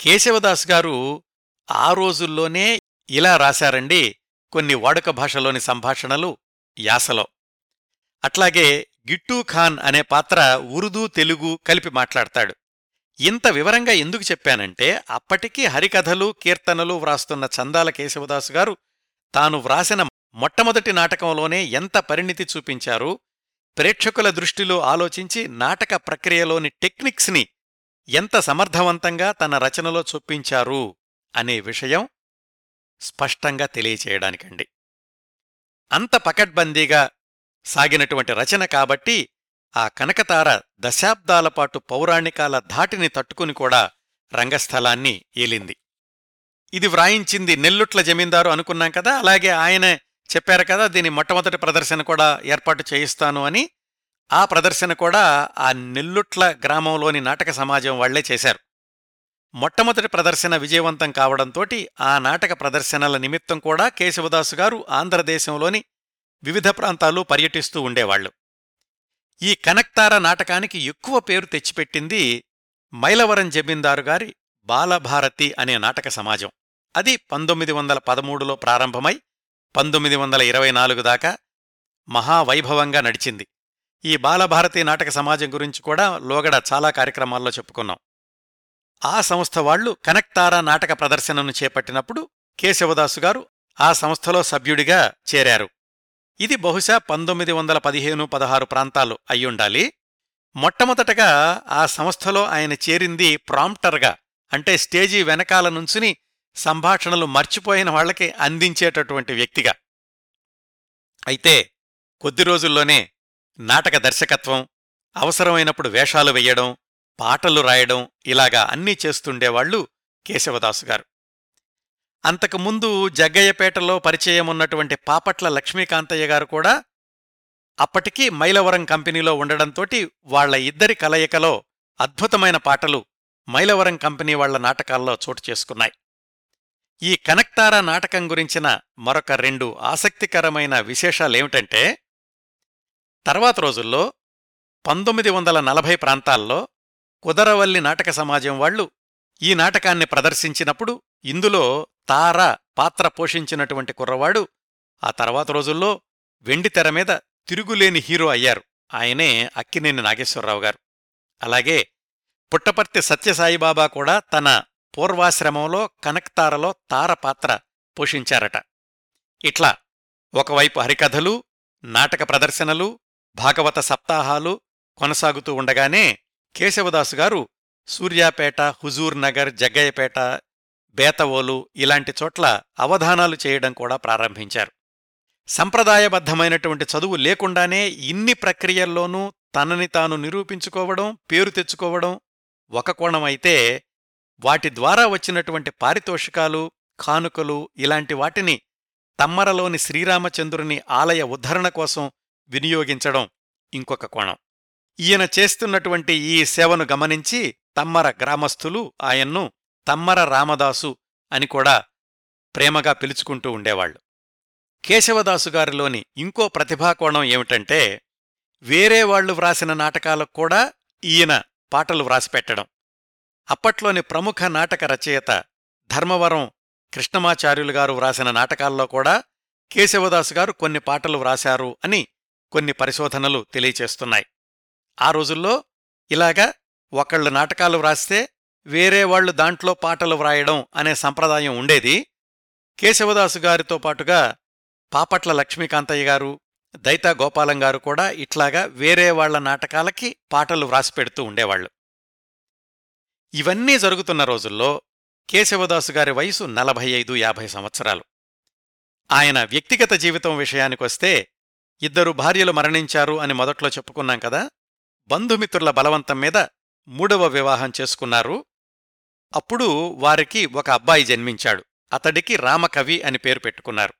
A: కేశవదాస్ గారు ఆ రోజుల్లోనే ఇలా రాశారండి కొన్ని వాడుక భాషలోని సంభాషణలు యాసలో. అట్లాగే గిట్టూ ఖాన్ అనే పాత్ర ఉర్దూ తెలుగు కలిపి మాట్లాడతాడు. ఇంత వివరంగా ఎందుకు చెప్పానంటే అప్పటికీ హరికథలు కీర్తనలు వ్రాస్తున్న చందాల కేశవదాసు గారు తాను వ్రాసిన మొట్టమొదటి నాటకంలోనే ఎంత పరిణితి చూపించారు ప్రేక్షకుల దృష్టిలో ఆలోచించి నాటక ప్రక్రియలోని టెక్నిక్స్ని ఎంత సమర్థవంతంగా తన రచనలో చొప్పించారు అనే విషయం స్పష్టంగా తెలియచేయడానికండి. అంత పకడ్బందీగా సాగినటువంటి రచన కాబట్టి ఆ కనకతార దశాబ్దాలపాటు పౌరాణికాల ధాటిని తట్టుకుని కూడా రంగస్థలాన్ని ఏలింది. ఇది వ్రాయించింది నెల్లుట్ల జమీందారు అనుకున్నాం కదా అలాగే ఆయనే చెప్పారు కదా దీని మొట్టమొదటి ప్రదర్శన కూడా ఏర్పాటు చేయిస్తాను అని. ఆ ప్రదర్శన కూడా ఆ నెల్లుట్ల గ్రామంలోని నాటక సమాజం వాళ్ళే చేశారు. మొట్టమొదటి ప్రదర్శన విజయవంతం కావడంతోటి ఆ నాటక ప్రదర్శనల నిమిత్తం కూడా కేశవదాసు గారు ఆంధ్రదేశంలోని వివిధ ప్రాంతాలు పర్యటిస్తూ ఉండేవాళ్ళు ఈ కనక్తార నాటకానికి ఎక్కువ పేరు తెచ్చిపెట్టింది మైలవరం జమీందారు గారి బాలభారతి అనే నాటక సమాజం. అది పంతొమ్మిది వందల పదమూడులో ప్రారంభమై పంతొమ్మిది వందల ఇరవై నాలుగు దాకా మహావైభవంగా నడిచింది. ఈ బాలభారతి నాటక సమాజం గురించి కూడా లోగడ చాలా కార్యక్రమాల్లో చెప్పుకున్నాం. ఆ సంస్థ వాళ్ళు కనక్తారా నాటక ప్రదర్శనను చేపట్టినప్పుడు కేశవదాసు గారు ఆ సంస్థలో సభ్యుడిగా చేరారు. ఇది బహుశా పంతొమ్మిది వందల పదిహేను పదహారు ప్రాంతాలు అయ్యుండాలి మొట్టమొదటగా ఆ సంస్థలో ఆయన చేరింది ప్రాంప్టర్గా అంటే స్టేజీ వెనకాల నుంచుని సంభాషణలు మర్చిపోయిన వాళ్ళకి అందించేటటువంటి వ్యక్తిగా. అయితే కొద్ది రోజుల్లోనే నాటక దర్శకత్వం అవసరమైనప్పుడు వేషాలు వెయ్యడం పాటలు రాయడం ఇలాగా అన్నీ చేస్తుండేవాళ్ళు కేశవదాసు గారు. అంతకుముందు జగ్గయ్యపేటలో పరిచయమున్నటువంటి పాపట్ల లక్ష్మీకాంతయ్య గారు కూడా అప్పటికీ మైలవరం కంపెనీలో ఉండడంతోటి వాళ్ళ ఇద్దరి కలయికలో అద్భుతమైన పాటలు మైలవరం కంపెనీ వాళ్ళ నాటకాల్లో చోటు చేసుకున్నాయి. ఈ కనక్తారా నాటకం గురించిన మరొక రెండు ఆసక్తికరమైన విశేషాలేమిటంటే తర్వాత రోజుల్లో పంతొమ్మిది వందల నలభై ప్రాంతాల్లో కుదరవల్లి నాటక సమాజం వాళ్ళు ఈ నాటకాన్ని ప్రదర్శించినప్పుడు ఇందులో తార పాత్ర పోషించినటువంటి కుర్రవాడు ఆ తర్వాత రోజుల్లో వెండి తెర మీద తిరుగులేని హీరో అయ్యారు. ఆయనే అక్కినేని నాగేశ్వరరావు గారు. అలాగే పుట్టపర్తి సత్యసాయిబాబా కూడా తన పూర్వాశ్రమంలో కనక్తారలో తార పాత్ర పోషించారట. ఇట్లా ఒకవైపు హరికథలు నాటక ప్రదర్శనలు భాగవత సప్తాహాలు కొనసాగుతూ ఉండగానే కేశవదాసు గారు సూర్యాపేట హుజూర్ నగర్ జగ్గయ్యపేట బేతవోలు ఇలాంటి చోట్ల అవధానాలు చేయడం కూడా ప్రారంభించారు. సంప్రదాయబద్ధమైనటువంటి చదువు లేకుండానే ఇన్ని ప్రక్రియల్లోనూ తనని తాను నిరూపించుకోవడం పేరు తెచ్చుకోవడం ఒక కోణమైతే వాటి ద్వారా వచ్చినటువంటి పారితోషికాలు కానుకలు ఇలాంటి వాటిని తమ్మరలోని శ్రీరామచంద్రుని ఆలయ ఉద్ధరణ కోసం వినియోగించడం ఇంకొక కోణం. ఈయన చేస్తున్నటువంటి ఈ సేవను గమనించి తమ్మర గ్రామస్థులు ఆయన్ను తమ్మర రామదాసు అని కూడా ప్రేమగా పిలుచుకుంటూ ఉండేవాళ్ళు కేశవదాసు గారిలోని ఇంకో ప్రతిభాకోణం ఏమిటంటే వేరే వాళ్ళు వ్రాసిన నాటకాలకు కూడా ఈయన పాటలు వ్రాసిపెట్టడం. అప్పట్లోని ప్రముఖ నాటక రచయిత ధర్మవరం కృష్ణమాచార్యులు గారు వ్రాసిన నాటకాల్లో కూడా కేశవదాసు గారు కొన్ని పాటలు వ్రాశారు అని కొన్ని పరిశోధనలు తెలియచేస్తున్నాయి. ఆ రోజుల్లో ఇలాగా ఒకళ్ళు నాటకాలు వ్రాస్తే వేరే వాళ్ళు దాంట్లో పాటలు వ్రాయడం అనే సంప్రదాయం ఉండేది. కేశవదాసు గారితో పాటుగా పాపట్ల లక్ష్మీకాంతయ్య గారు దైతా గోపాలం గారు కూడా ఇట్లాగా వేరే వాళ్ళ నాటకాలకి పాటలు వ్రాసిపెడుతూ ఉండేవాళ్ళు ఇవన్నీ జరుగుతున్న రోజుల్లో కేశవదాసు గారి వయసు నలభై ఐదు యాభై సంవత్సరాలు. ఆయన వ్యక్తిగత జీవితం విషయానికొస్తే ఇద్దరు భార్యలు మరణించారు అని మొదట్లో చెప్పుకున్నాం కదా బంధుమిత్రుల బలవంతం మీద మూడవ వివాహం చేసుకున్నారు. అప్పుడు వారికి ఒక అబ్బాయి జన్మించాడు. అతడికి రామకవి అని పేరు పెట్టుకున్నారు.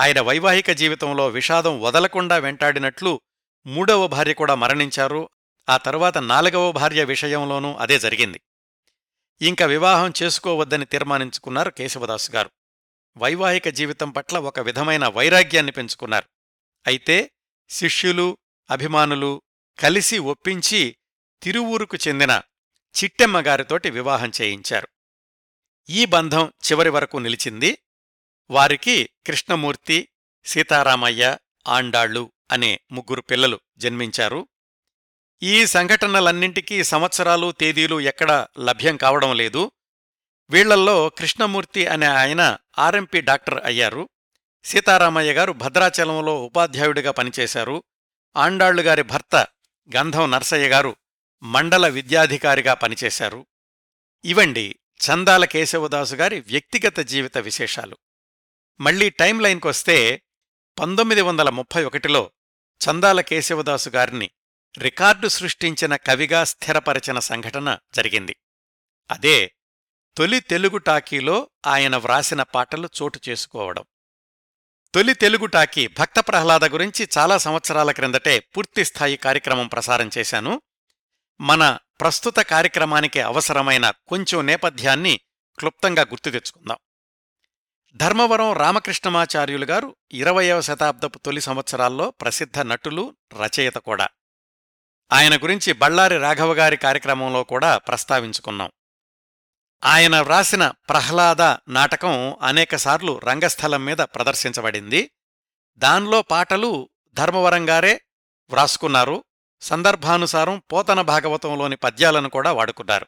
A: ఆయన వైవాహిక జీవితంలో విషాదం వదలకుండా వెంటాడినట్లు మూడవ భార్య కూడా మరణించారు. ఆ తరువాత నాలుగవ భార్య విషయంలోనూ అదే జరిగింది. ఇంక వివాహం చేసుకోవద్దని తీర్మానించుకున్నారు కేశవదాసు గారు. వైవాహిక జీవితం పట్ల ఒక విధమైన వైరాగ్యాన్ని పెంచుకున్నారు. అయితే శిష్యులు అభిమానులు కలిసి ఒప్పించి తిరువూరుకు చెందిన చిట్టెమ్మగారితోటి వివాహం చేయించారు. ఈ బంధం చివరి వరకు నిలిచింది వారికి కృష్ణమూర్తి సీతారామయ్య ఆండాళ్ళు అనే ముగ్గురు పిల్లలు జన్మించారు. ఈ సంఘటనలన్నింటికీ సంవత్సరాలు తేదీలు ఎక్కడా లభ్యం కావడం లేదు. వీళ్ళల్లో కృష్ణమూర్తి అనే ఆయన ఆర్ఎంపీ డాక్టర్ అయ్యారు. సీతారామయ్య గారు భద్రాచలంలో ఉపాధ్యాయుడిగా పనిచేశారు. ఆండాళ్ళుగారి భర్త గంధం నర్సయ్య గారు మండల విద్యాధికారిగా పనిచేశారు. ఇవండి చందాల కేశవదాసు గారి వ్యక్తిగత జీవిత విశేషాలు. మళ్ళీ టైం లైన్కొస్తే పంతొమ్మిది వందల ముప్పై ఒకటిలో చందాల కేశవదాసు గారిని రికార్డు సృష్టించిన కవిగా స్థిరపరచిన సంఘటన జరిగింది. అదే తొలి తెలుగు టాకీలో ఆయన వ్రాసిన పాటలు చోటు చేసుకోవడం. తొలి తెలుగు టాకీ భక్త ప్రహ్లాద గురించి చాలా సంవత్సరాల క్రిందటే పూర్తిస్థాయి కార్యక్రమం ప్రసారం చేశాను. మన ప్రస్తుత కార్యక్రమానికి అవసరమైన కొంచెం నేపథ్యాన్ని క్లుప్తంగా గుర్తు తెచ్చుకుందాం. ధర్మవరం రామకృష్ణమాచార్యులు గారు ఇరవయవ శతాబ్దపు తొలి సంవత్సరాల్లో ప్రసిద్ధ నటులు రచయిత కూడా. ఆయన గురించి బళ్ళారి రాఘవ గారి కార్యక్రమంలో కూడా ప్రస్తావించుకున్నాం. ఆయన వ్రాసిన ప్రహ్లాద నాటకం అనేకసార్లు రంగస్థలం మీద ప్రదర్శించబడింది. దానిలో పాటలు ధర్మవరం గారే వ్రాసుకున్నారు. సందర్భానుసారం పోతన భాగవతంలోని పద్యాలను కూడా వాడుకున్నారు.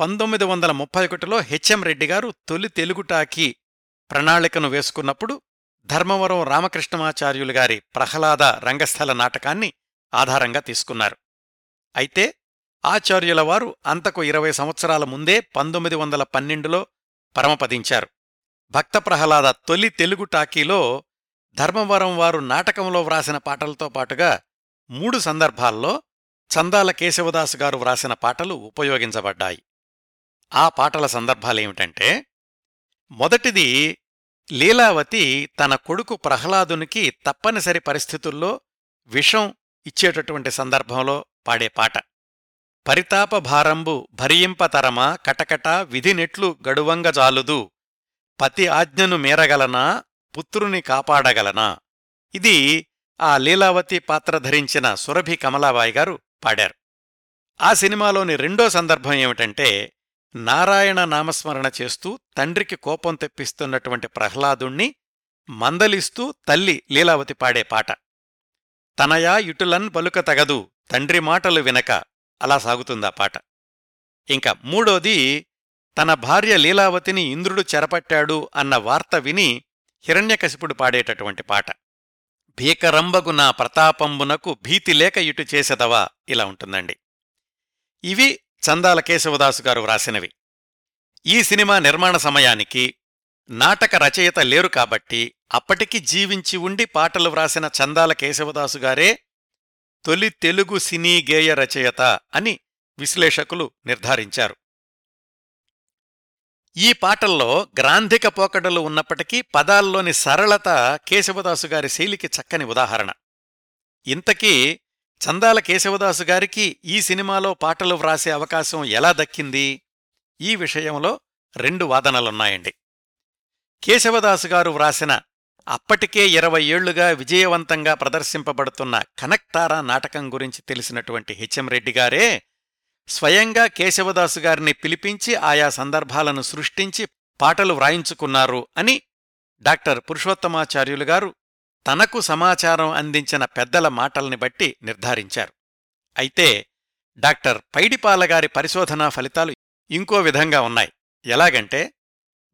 A: పంతొమ్మిది వందల ముప్పై ఒకటిలో హెచ్ఎం రెడ్డి గారు తొలి తెలుగుటాకి ప్రణాళికను వేసుకున్నప్పుడు ధర్మవరం రామకృష్ణమాచార్యులు గారి ప్రహ్లాద రంగస్థల నాటకాన్ని ఆధారంగా తీసుకున్నారు. అయితే ఆచార్యుల వారు అంతకు ఇరవై సంవత్సరాల ముందే పంతొమ్మిది వందల పన్నెండులో పరమపదించారు. భక్త ప్రహ్లాద తొలి తెలుగు టాకీలో ధర్మవరం వారు నాటకంలో వ్రాసిన పాటలతో పాటుగా మూడు సందర్భాల్లో చందాల కేశవదాసు గారు వ్రాసిన పాటలు ఉపయోగించబడ్డాయి. ఆ పాటల సందర్భాలేమిటంటే మొదటిది లీలావతి తన కొడుకు ప్రహ్లాదునికి తప్పనిసరి పరిస్థితుల్లో విషం ఇచ్చేటటువంటి సందర్భంలో పాడే పాట. పరితాప భారంబు భరియింపతరమా కటకట విధినెట్లు గడువంగ జాలుదు. పతి ఆజ్ఞను మేరగలనా పుత్రుని కాపాడగలనా? ఇది ఆ లీలావతి పాత్ర ధరించిన సురభి కమలాబాయి గారు పాడారు. ఆ సినిమాలోని రెండో సందర్భం ఏమిటంటే నారాయణ నామస్మరణ చేస్తూ తండ్రికి కోపం తెప్పిస్తున్నటువంటి ప్రహ్లాదుణ్ణి మందలిస్తూ తల్లి లీలావతి పాడే పాట. తనయా ఇటులన్ పలుక తగదు తండ్రి మాటలు వినక అలా సాగుతుందా పాట. ఇంకా మూడోది తన భార్య లీలావతిని ఇంద్రుడు చెరపట్టాడు అన్న వార్త విని హిరణ్యకశిపుడు పాడేటటువంటి పాట. భీకరంబగు నా ప్రతాపంబునకు భీతి లేక ఇటు చేసెదవా? ఇలా ఉంటుందండి. ఇవి చందాల కేశవదాసు గారు వ్రాసినవి. ఈ సినిమా నిర్మాణ సమయానికి నాటక రచయిత లేరు కాబట్టి అప్పటికి జీవించి ఉండి పాటలు వ్రాసిన చందాల కేశవదాసు గారే తొలి తెలుగు సినీ గేయ రచయిత అని విశ్లేషకులు నిర్ధారించారు. ఈ పాటల్లో గ్రాంధిక పోకడలు ఉన్నప్పటికీ పదాల్లోని సరళత కేశవదాసు గారి శైలికి చక్కని ఉదాహరణ. ఇంతకీ చందాల కేశవదాసు గారికి ఈ సినిమాలో పాటలు వ్రాసే అవకాశం ఎలా దక్కింది? ఈ విషయంలో రెండు వాదనలున్నాయండి. కేశవదాసు గారు వ్రాసిన అప్పటికే ఇరవై ఏళ్ళుగా విజయవంతంగా ప్రదర్శింపబడుతున్న కనక్తారా నాటకం గురించి తెలిసినటువంటి హెచ్ఎం రెడ్డి గారే స్వయంగా కేశవదాసు గారిని పిలిపించి ఆయా సందర్భాలను సృష్టించి పాటలు వ్రాయించుకున్నారు అని డాక్టర్ పురుషోత్తమాచార్యులు గారు తనకు సమాచారం అందించిన పెద్దల మాటల్ని బట్టి నిర్ధారించారు. అయితే డాక్టర్ పైడిపాలగారి పరిశోధనా ఫలితాలు ఇంకో విధంగా ఉన్నాయి. ఎలాగంటే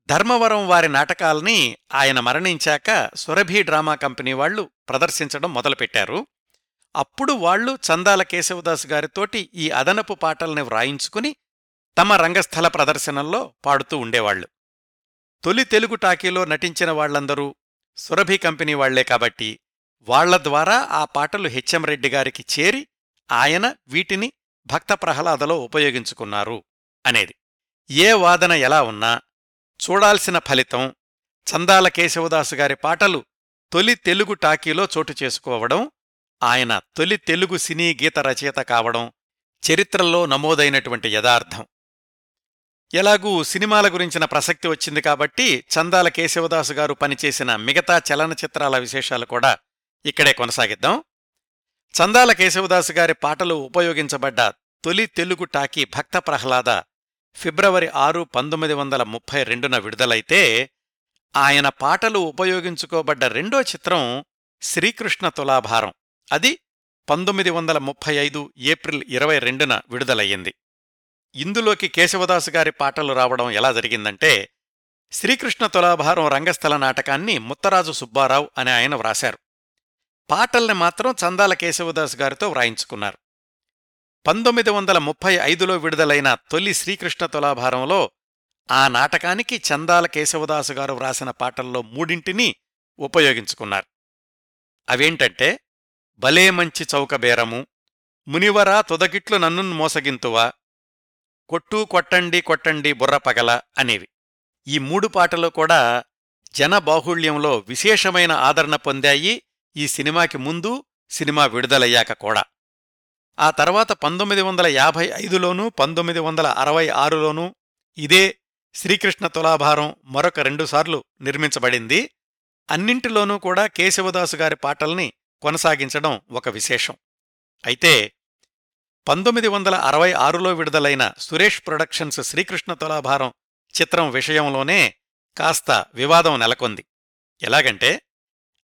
A: ధర్మవరం వారి నాటకాల్ని ఆయన మరణించాక సురభి డ్రామా కంపెనీ వాళ్ళు ప్రదర్శించడం మొదలుపెట్టారు. అప్పుడు వాళ్ళు చందాల కేశవదాస్ గారితోటి ఈ అదనపు పాటల్ని వ్రాయించుకుని తమ రంగస్థల ప్రదర్శనల్లో పాడుతూ ఉండేవాళ్ళు తొలి తెలుగు టాకీలో నటించిన వాళ్ళందరూ సురభి కంపెనీ వాళ్ళే కాబట్టి వాళ్ళ ద్వారా ఆ పాటలు హెచ్ఎం రెడ్డి గారికి చేరి ఆయన వీటిని భక్త ప్రహ్లాదలో ఉపయోగించుకున్నారు అనేది. ఏ వాదన ఎలా ఉన్నా చూడాల్సిన ఫలితం చందాల కేశవదాసు గారి పాటలు తొలి తెలుగు టాకీలో చోటు చేసుకోవడం ఆయన తొలి తెలుగు సినీ గీత రచయిత కావడం చరిత్రలో నమోదైనటువంటి యథార్థం. ఎలాగూ సినిమాల గురించిన ప్రసక్తి వచ్చింది కాబట్టి చందాల కేశవదాసు గారు పనిచేసిన మిగతా చలనచిత్రాల విశేషాలు కూడా ఇక్కడే కొనసాగిద్దాం. చందాల కేశవదాసు గారి పాటలు ఉపయోగించబడ్డ తొలి తెలుగు టాకీ భక్త ప్రహ్లాద ఫిబ్రవరి ఆరు పంతొమ్మిది వందల ముప్పై రెండున విడుదలైతే ఆయన పాటలు ఉపయోగించుకోబడ్డ రెండో చిత్రం శ్రీకృష్ణ తులాభారం. అది పంతొమ్మిది వందల ముప్పై ఐదు ఏప్రిల్ ఇరవై రెండున విడుదలయ్యింది. ఇందులోకి కేశవదాసు గారి పాటలు రావడం ఎలా జరిగిందంటే శ్రీకృష్ణ తులాభారం రంగస్థల నాటకాన్ని ముత్తరాజు సుబ్బారావు అనే ఆయన వ్రాశారు. పాటల్ని మాత్రం చందాల కేశవదాస్ గారితో వ్రాయించుకున్నారు. పంతొమ్మిది వందల ముప్పై ఐదులో విడుదలైన తొలి శ్రీకృష్ణ తులాభారంలో ఆ నాటకానికి చందాల కేశవదాసు గారు వ్రాసిన పాటల్లో మూడింటిని ఉపయోగించుకున్నారు. అవేంటంటే భలే మంచి చౌకబేరము మునివరా తుదగిట్లు నన్ను మోసగింతువా? కొట్టు కొట్టండి కొట్టండి బుర్ర పగల అనేవి. ఈ మూడు పాటలు కూడా జనబాహుళ్యంలో విశేషమైన ఆదరణ పొందాయి ఈ సినిమాకి ముందు సినిమా విడుదలయ్యాక కూడా. ఆ తర్వాత పంతొమ్మిది వందల యాభై ఐదులోనూ పంతొమ్మిది వందల అరవై ఆరులోనూ ఇదే శ్రీకృష్ణ తులాభారం మరొక రెండుసార్లు నిర్మించబడింది. అన్నింటిలోనూ కూడా కేశవదాసు గారి పాటల్ని కొనసాగించడం ఒక విశేషం. అయితే పంతొమ్మిది వందల అరవై ఆరులో విడుదలైన సురేష్ ప్రొడక్షన్స్ శ్రీకృష్ణ తులాభారం చిత్రం విషయంలోనే కాస్త వివాదం నెలకొంది. ఎలాగంటే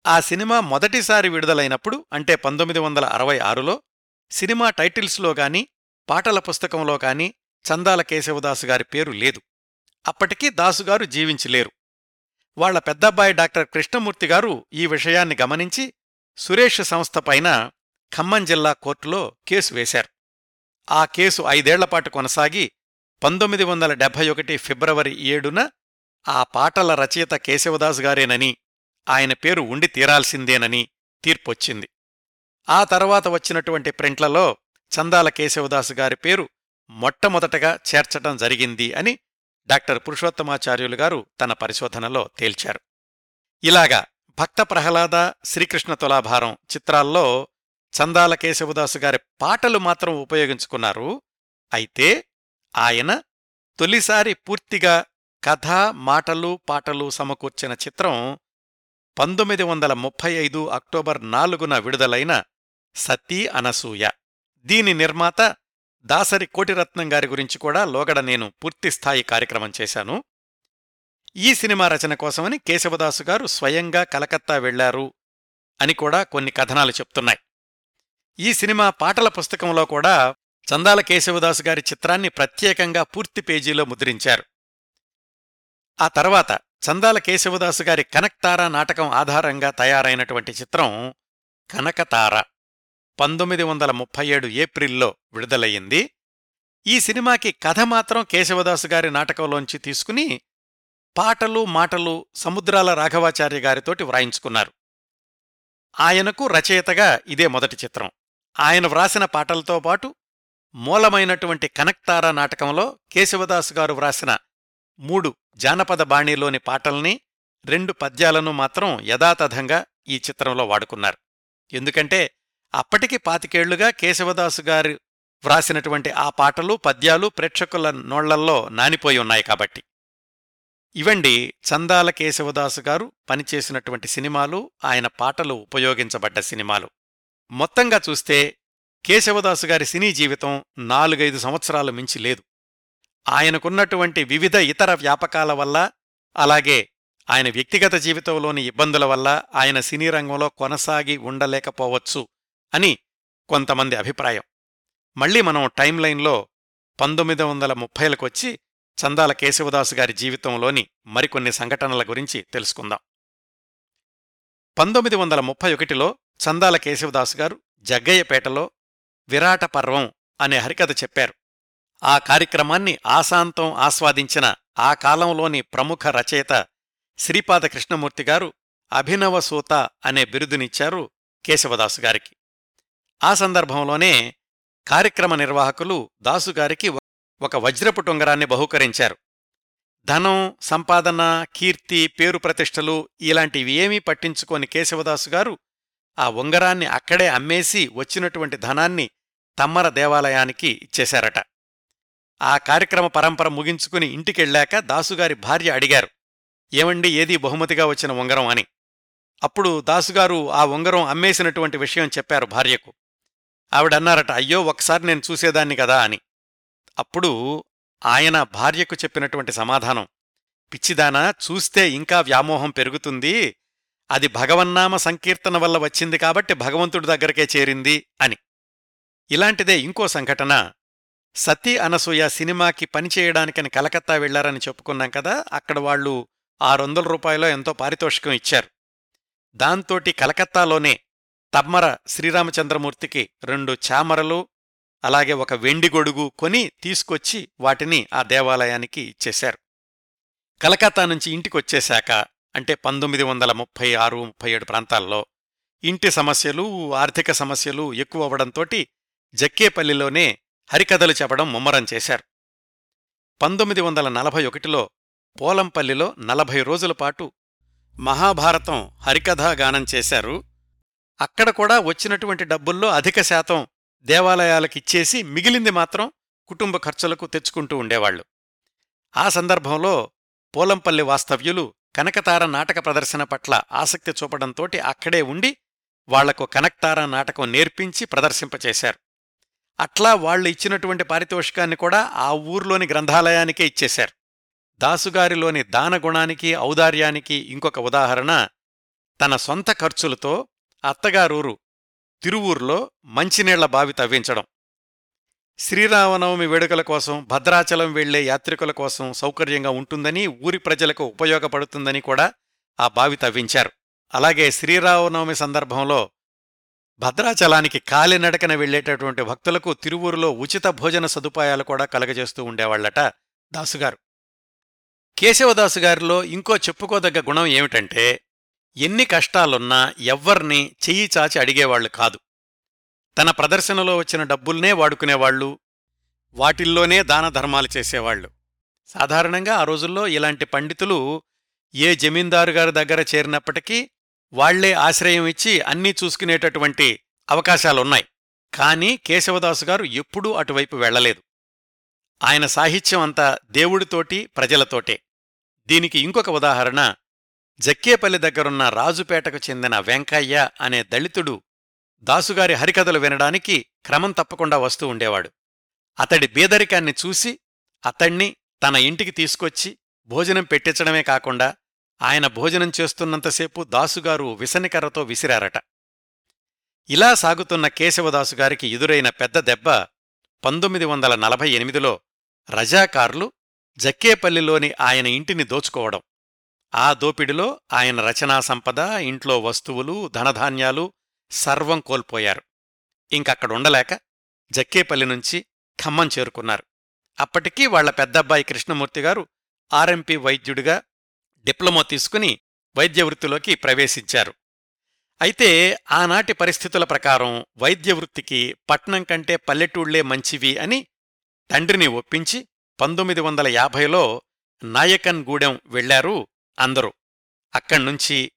A: ఆ సినిమా మొదటిసారి విడుదలైనప్పుడు అంటే పంతొమ్మిది వందల అరవై ఆరులో సినిమా టైటిల్స్లో గాని పాటల పుస్తకంలో కాని చందాల కేశవదాసు గారి పేరు లేదు. అప్పటికీ దాసుగారు జీవించలేరు. వాళ్ళ పెద్దబ్బాయి డాక్టర్ కృష్ణమూర్తి గారు ఈ విషయాన్ని గమనించి సురేష్ సంస్థ పైన ఖమ్మం జిల్లా కోర్టులో కేసు వేశారు. ఆ కేసు ఐదేళ్ళపాటు కొనసాగి పంతొమ్మిది వందల డెబ్భై ఒకటి ఫిబ్రవరి ఏడున ఆ పాటల రచయిత కేశవదాస్ గారేనని ఆయన పేరు ఉండి తీరాల్సిందేనని తీర్పొచ్చింది. ఆ తర్వాత వచ్చినటువంటి ప్రింట్లలో చందాల కేశవదాసు గారి పేరు మొట్టమొదటగా చేర్చటం జరిగింది అని డాక్టర్ పురుషోత్తమాచార్యులు గారు తన పరిశోధనలో తేల్చారు. ఇలాగా భక్త ప్రహ్లాద శ్రీకృష్ణ తులాభారం చిత్రాల్లో చందాల కేశవదాసు గారి పాటలు మాత్రం ఉపయోగించుకున్నారు. అయితే ఆయన తొలిసారి పూర్తిగా కథ మాటలు పాటలు సమకూర్చిన చిత్రం పంతొమ్మిది వందల ముప్పై ఐదు అక్టోబర్ నాలుగున విడుదలైన సతీ అనసూయ. దీని నిర్మాత దాసరి కోటిరత్నం గారి గురించి కూడా లోగడ నేను పూర్తిస్థాయి కార్యక్రమం చేశాను. ఈ సినిమా రచన కోసమని కేశవదాసు గారు స్వయంగా కలకత్తా వెళ్ళారు అని కూడా కొన్ని కథనాలు చెప్తున్నాయి. ఈ సినిమా పాటల పుస్తకంలో కూడా చందాల కేశవదాసు గారి చిత్రాన్ని ప్రత్యేకంగా పూర్తి పేజీలో ముద్రించారు. ఆ తర్వాత చందాల కేశవదాసు గారి కనక్తారా నాటకం ఆధారంగా తయారైనటువంటి చిత్రం కనకతార. పంతొమ్మిది వందల ముప్పై ఏడు ఏప్రిల్లో విడుదలయ్యింది. ఈ సినిమాకి కథ మాత్రం కేశవదాసు గారి నాటకంలోంచి తీసుకుని పాటలు మాటలు సముద్రాల రాఘవాచార్య గారితోటి వ్రాయించుకున్నారు. ఆయనకు రచయితగా ఇదే మొదటి చిత్రం. ఆయన వ్రాసిన పాటలతో పాటు మూలమైనటువంటి కనక్తారా నాటకంలో కేశవదాసు గారు వ్రాసిన మూడు జానపద బాణీలోని పాటల్ని రెండు పద్యాలను మాత్రం యథాతథంగా ఈ చిత్రంలో వాడుకున్నారు. ఎందుకంటే అప్పటికి పాతికేళ్ళుగా కేశవదాసు గారు వ్రాసినటువంటి ఆ పాటలు పద్యాలు ప్రేక్షకుల నోళ్ళల్లో నానిపోయి ఉన్నాయి కాబట్టి. ఇవండి చందాల కేశవదాసు గారు పనిచేసినటువంటి సినిమాలు ఆయన పాటలు ఉపయోగించబడ్డ సినిమాలు. మొత్తంగా చూస్తే కేశవదాసు గారి సినీ జీవితం నాలుగైదు సంవత్సరాలు మించి లేదు. ఆయనకున్నటువంటి వివిధ ఇతర వ్యాపకాల వల్ల అలాగే ఆయన వ్యక్తిగత జీవితంలోని ఇబ్బందుల వల్ల ఆయన సినీ రంగంలో కొనసాగి ఉండలేకపోవచ్చు అని కొంతమంది అభిప్రాయం. మళ్ళీ మనం టైం లైన్లో పంతొమ్మిది వందల ముప్పైలకొచ్చి చందాల కేశవదాసు గారి జీవితంలోని మరికొన్ని సంఘటనల గురించి తెలుసుకుందాం. పంతొమ్మిది వందల ముప్పై ఒకటిలో చందాల కేశవదాసు గారు జగ్గయ్యపేటలో విరాట పర్వం అనే హరికథ చెప్పారు. ఆ కార్యక్రమాన్ని ఆశాంతం ఆస్వాదించిన ఆ కాలంలోని ప్రముఖ రచయిత శ్రీపాద కృష్ణమూర్తి గారు అభినవ సూత అనే బిరుదునిచ్చారు కేశవదాసు గారికి. ఆ సందర్భంలోనే కార్యక్రమ నిర్వాహకులు దాసుగారికి ఒక వజ్రపు టొంగరాన్ని బహుకరించారు. ధనం సంపాదన కీర్తి పేరు ప్రతిష్టలు ఇలాంటివి ఏమీ పట్టించుకోని కేశవదాసు గారు ఆ ఉంగరాన్ని అక్కడే అమ్మేసి వచ్చినటువంటి ధనాన్ని తమ్మర దేవాలయానికి ఇచ్చేశారట. ఆ కార్యక్రమ పరంపర ముగించుకుని ఇంటికెళ్ళాక దాసుగారి భార్య అడిగారు ఏమండి ఏది బహుమతిగా వచ్చిన ఉంగరం అని? అప్పుడు దాసుగారు ఆ ఉంగరం అమ్మేసినటువంటి విషయం చెప్పారు భార్యకు. ఆవిడన్నారట అయ్యో ఒకసారి నేను చూసేదాన్ని కదా అని. అప్పుడు ఆయన భార్యకు చెప్పినటువంటి సమాధానం పిచ్చిదానా చూస్తే ఇంకా వ్యామోహం పెరుగుతుంది అది భగవన్నామ సంకీర్తన వల్ల వచ్చింది కాబట్టి భగవంతుడి దగ్గరకే చేరింది అని. ఇలాంటిదే ఇంకో సంఘటన. సతీ అనసూయ సినిమాకి పనిచేయడానికని కలకత్తా వెళ్ళారని చెప్పుకున్నాం కదా అక్కడ వాళ్ళు ఆరొందల రూపాయలో ఎంతో పారితోషికం ఇచ్చారు. దాంతోటి కలకత్తాలోనే తమ్మర శ్రీరామచంద్రమూర్తికి రెండు చామరలు అలాగే ఒక వెండి గొడుగు కొని తీసుకొచ్చి వాటిని ఆ దేవాలయానికి ఇచ్చేశారు. కలకత్తా నుంచి ఇంటికొచ్చేశాక అంటే పంతొమ్మిది వందల ముప్పై ఆరు ముప్పై ఏడు ప్రాంతాల్లో ఇంటి సమస్యలు ఆర్థిక సమస్యలు ఎక్కువ అవడంతోటి జక్కేపల్లిలోనే హరికథలు చెప్పడం ముమ్మరం చేశారు. పంతొమ్మిది వందల నలభై ఒకటిలో పోలంపల్లిలో నలభై రోజుల పాటు మహాభారతం హరికథాగానం చేశారు. అక్కడ కూడా వచ్చినటువంటి డబ్బుల్లో అధిక శాతం దేవాలయాలకిచ్చేసి మిగిలింది మాత్రం కుటుంబ ఖర్చులకు తెచ్చుకుంటూ ఉండేవాళ్ళు ఆ సందర్భంలో పోలంపల్లి వాస్తవ్యులు కనకతార నాటక ప్రదర్శన పట్ల ఆసక్తి చూపడంతోటి అక్కడే ఉండి వాళ్ళకు కనక్తార నాటకం నేర్పించి ప్రదర్శింపచేశారు. అట్లా వాళ్ళు ఇచ్చినటువంటి పారితోషికాన్ని కూడా ఆ ఊర్లోని గ్రంథాలయానికే ఇచ్చేశారు. దాసుగారిలోని దానగుణానికి ఔదార్యానికి ఇంకొక ఉదాహరణ తన సొంత ఖర్చులతో అత్తగారూరు తిరువూర్లో మంచినీళ్ళ బావి తవ్వించడం. శ్రీరామనవమి వేడుకల కోసం భద్రాచలం వెళ్ళే యాత్రికుల కోసం సౌకర్యంగా ఉంటుందని ఊరి ప్రజలకు ఉపయోగపడుతుందని కూడా ఆ బావి తవ్వించారు. అలాగే శ్రీరామనవమి సందర్భంలో భద్రాచలానికి కాలినడకన వెళ్ళేటటువంటి భక్తులకు తిరువూరులో ఉచిత భోజన సదుపాయాలు కూడా కలగజేస్తూ ఉండేవాళ్ళట దాసుగారు. కేశవదాసుగారిలో ఇంకో చెప్పుకోదగ్గ గుణం ఏమిటంటే ఎన్ని కష్టాలున్నా ఎవ్వర్నీ చెయ్యి చాచి అడిగేవాళ్ళు కాదు. తన ప్రదర్శనలో వచ్చిన డబ్బుల్నే వాడుకునేవాళ్ళు వాటిల్లోనే దాన ధర్మాలు చేసేవాళ్ళు సాధారణంగా ఆ రోజుల్లో ఇలాంటి పండితులు ఏ జమీందారు గారి దగ్గర చేరినప్పటికీ వాళ్ళే ఆశ్రయం ఇచ్చి అన్నీ చూసుకునేటటువంటి అవకాశాలున్నాయి. కాని కేశవదాసు గారు ఎప్పుడూ అటువైపు వెళ్ళలేదు ఆయన సాహిత్యం అంతా దేవుడితోటి ప్రజలతోటే. దీనికి ఇంకొక ఉదాహరణ జక్కేపల్లి దగ్గరున్న రాజుపేటకు చెందిన వెంకయ్య అనే దళితుడు దాసుగారి హరికథలు వినడానికి క్రమం తప్పకుండా వస్తూ ఉండేవాడు. అతడి బీదరికాన్ని చూసి అతణ్ణి తన ఇంటికి తీసుకొచ్చి భోజనం పెట్టించడమే కాకుండా ఆయన భోజనం చేస్తున్నంతసేపు దాసుగారు విసనికర్రతో విసిరారట. ఇలా సాగుతున్న కేశవదాసుగారికి ఎదురైన పెద్ద దెబ్బ పంతొమ్మిది వందల నలభై ఎనిమిదిలో రజాకార్లు జక్కేపల్లిలోని ఆయన ఇంటిని దోచుకోవడం. ఆ దోపిడిలో ఆయన రచనా సంపద ఇంట్లో వస్తువులు ధనధాన్యాలు సర్వం కోల్పోయారు. ఇంకక్కడుండలేక జక్కేపల్లి నుంచి ఖమ్మం చేరుకున్నారు. అప్పటికీ వాళ్ళ పెద్దబ్బాయి కృష్ణమూర్తి గారు ఆర్ఎంపీ వైద్యుడిగా డిప్లొమా తీసుకుని వైద్య వృత్తిలోకి ప్రవేశించారు. అయితే ఆనాటి పరిస్థితుల ప్రకారం వైద్య వృత్తికి పట్నం కంటే పల్లెటూళ్ళే మంచివి అని తండ్రిని ఒప్పించి పంతొమ్మిది వందల యాభైలో నాయకన్ గూడెం వెళ్ళారు అందరూ. అక్కణ్నుంచి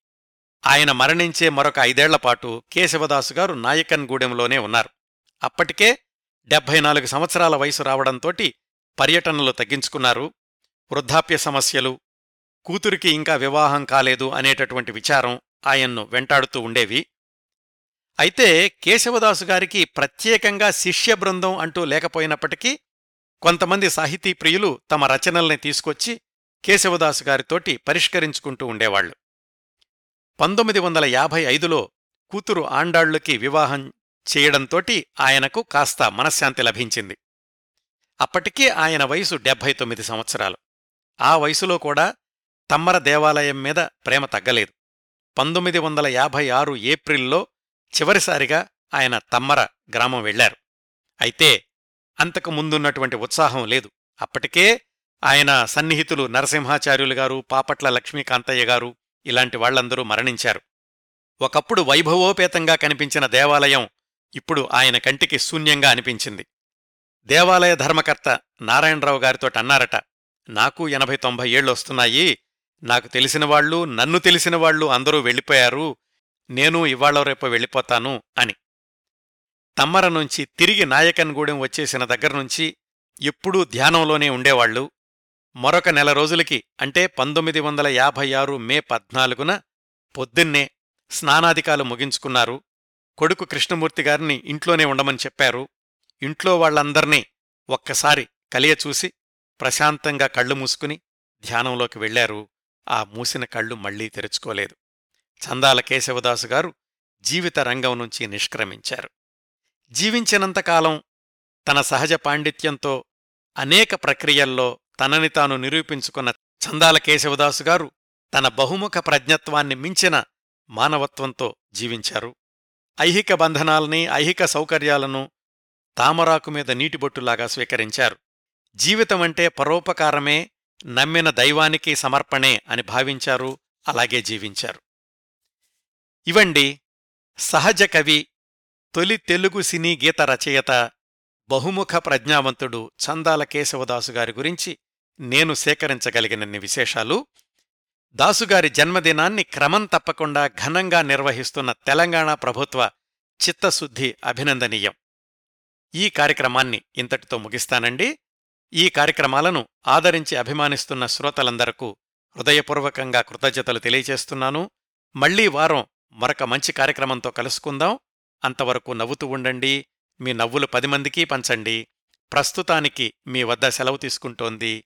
A: ఆయన మరణించే మరొక ఐదేళ్ళపాటు కేశవదాసు గారు ఉన్నారు. అప్పటికే డెబ్భై నాలుగు సంవత్సరాల వయసు రావడంతోటి పర్యటనలు తగ్గించుకున్నారు. వృద్ధాప్య సమస్యలు కూతురికి ఇంకా వివాహం కాలేదు అనేటటువంటి విచారం ఆయన్ను వెంటాడుతూ ఉండేవి. అయితే కేశవదాసు గారికి ప్రత్యేకంగా శిష్య బృందం అంటూ లేకపోయినప్పటికీ కొంతమంది సాహితీ ప్రియులు తమ రచనల్ని తీసుకొచ్చి కేశవదాసు గారితోటి పరిష్కరించుకుంటూ ఉండేవాళ్ళు పంతొమ్మిది వందల యాభై ఐదులో కూతురు ఆండాళ్ళుకి వివాహం చేయడంతోటి ఆయనకు కాస్త మనశ్శాంతి లభించింది. అప్పటికే ఆయన వయసు డెబ్భై తొమ్మిది సంవత్సరాలు. ఆ వయసులో కూడా తమ్మర దేవాలయం మీద ప్రేమ తగ్గలేదు. పంతొమ్మిది వందల యాభై ఆరు ఏప్రిల్లో చివరిసారిగా ఆయన తమ్మర గ్రామం వెళ్ళారు అయితే అంతకు ముందున్నటువంటి ఉత్సాహం లేదు. అప్పటికే ఆయన సన్నిహితులు నరసింహాచార్యులు గారు పాపట్ల లక్ష్మీకాంతయ్య గారు ఇలాంటి వాళ్ళందరూ మరణించారు. ఒకప్పుడు వైభవోపేతంగా కనిపించిన దేవాలయం ఇప్పుడు ఆయన కంటికి శూన్యంగా అనిపించింది. దేవాలయ ధర్మకర్త నారాయణరావు గారితో అన్నారట నాకు ఎనభై తొంభై ఏళ్ళొస్తున్నాయి నాకు తెలిసినవాళ్ళు నన్ను తెలిసినవాళ్ళు అందరూ వెళ్ళిపోయారు నేను ఇవాళ రేపు వెళ్ళిపోతాను అని. తమ్మర నుంచి తిరిగి నాయకన్గూడెం వచ్చేసిన దగ్గర్నుంచి ఎప్పుడూ ధ్యానంలోనే ఉండేవాళ్ళు మరొక నెల రోజులకి అంటే పంతొమ్మిది వందల యాభై ఆరు మే పద్నాలుగున పొద్దున్నే స్నానాధికాలు ముగించుకున్నారు. కొడుకు కృష్ణమూర్తిగారిని ఇంట్లోనే ఉండమని చెప్పారు. ఇంట్లో వాళ్ళందర్నీ ఒక్కసారి కలియచూసి ప్రశాంతంగా కళ్ళు మూసుకుని ధ్యానంలోకి వెళ్ళారు ఆ మూసిన కళ్ళు మళ్ళీ తెరుచుకోలేదు. చందాల కేశవదాసు గారు జీవిత రంగం నుంచి నిష్క్రమించారు. జీవించినంతకాలం తన సహజ పాండిత్యంతో అనేక ప్రక్రియల్లో తనని తాను నిరూపించుకున్న చందాల కేశవదాసు గారు తన బహుముఖ ప్రజ్ఞత్వాన్ని మించిన మానవత్వంతో జీవించారు. ఐహిక బంధనాల్ని ఐహిక సౌకర్యాలను తామరాకు మీద నీటిబొట్టులాగా స్వీకరించారు. జీవితమంటే పరోపకారమే నమ్మిన దైవానికి సమర్పణే అని భావించారు అలాగే జీవించారు. ఇవండి సహజ కవి తొలి తెలుగు సినీ గీత రచయిత బహుముఖ ప్రజ్ఞావంతుడు చందాల కేశవదాసు గారి గురించి నేను సేకరించగలిగినన్ని విశేషాలు. దాసుగారి జన్మదినాన్ని క్రమం తప్పకుండా ఘనంగా నిర్వహిస్తున్న తెలంగాణ ప్రభుత్వ చిత్తశుద్ధి అభినందనీయం. ఈ కార్యక్రమాన్ని ఇంతటితో ముగిస్తానండి. ఈ కార్యక్రమాలను ఆదరించి అభిమానిస్తున్న శ్రోతలందరకు హృదయపూర్వకంగా కృతజ్ఞతలు తెలియచేస్తున్నాను మళ్ళీ వారం మరొక మంచి కార్యక్రమంతో కలుసుకుందాం. అంతవరకు నవ్వుతూ ఉండండి. మీ నవ్వులు పది మందికి పంచండి. ప్రస్తుతానికి మీ వద్ద సెలవు తీసుకుంటోంది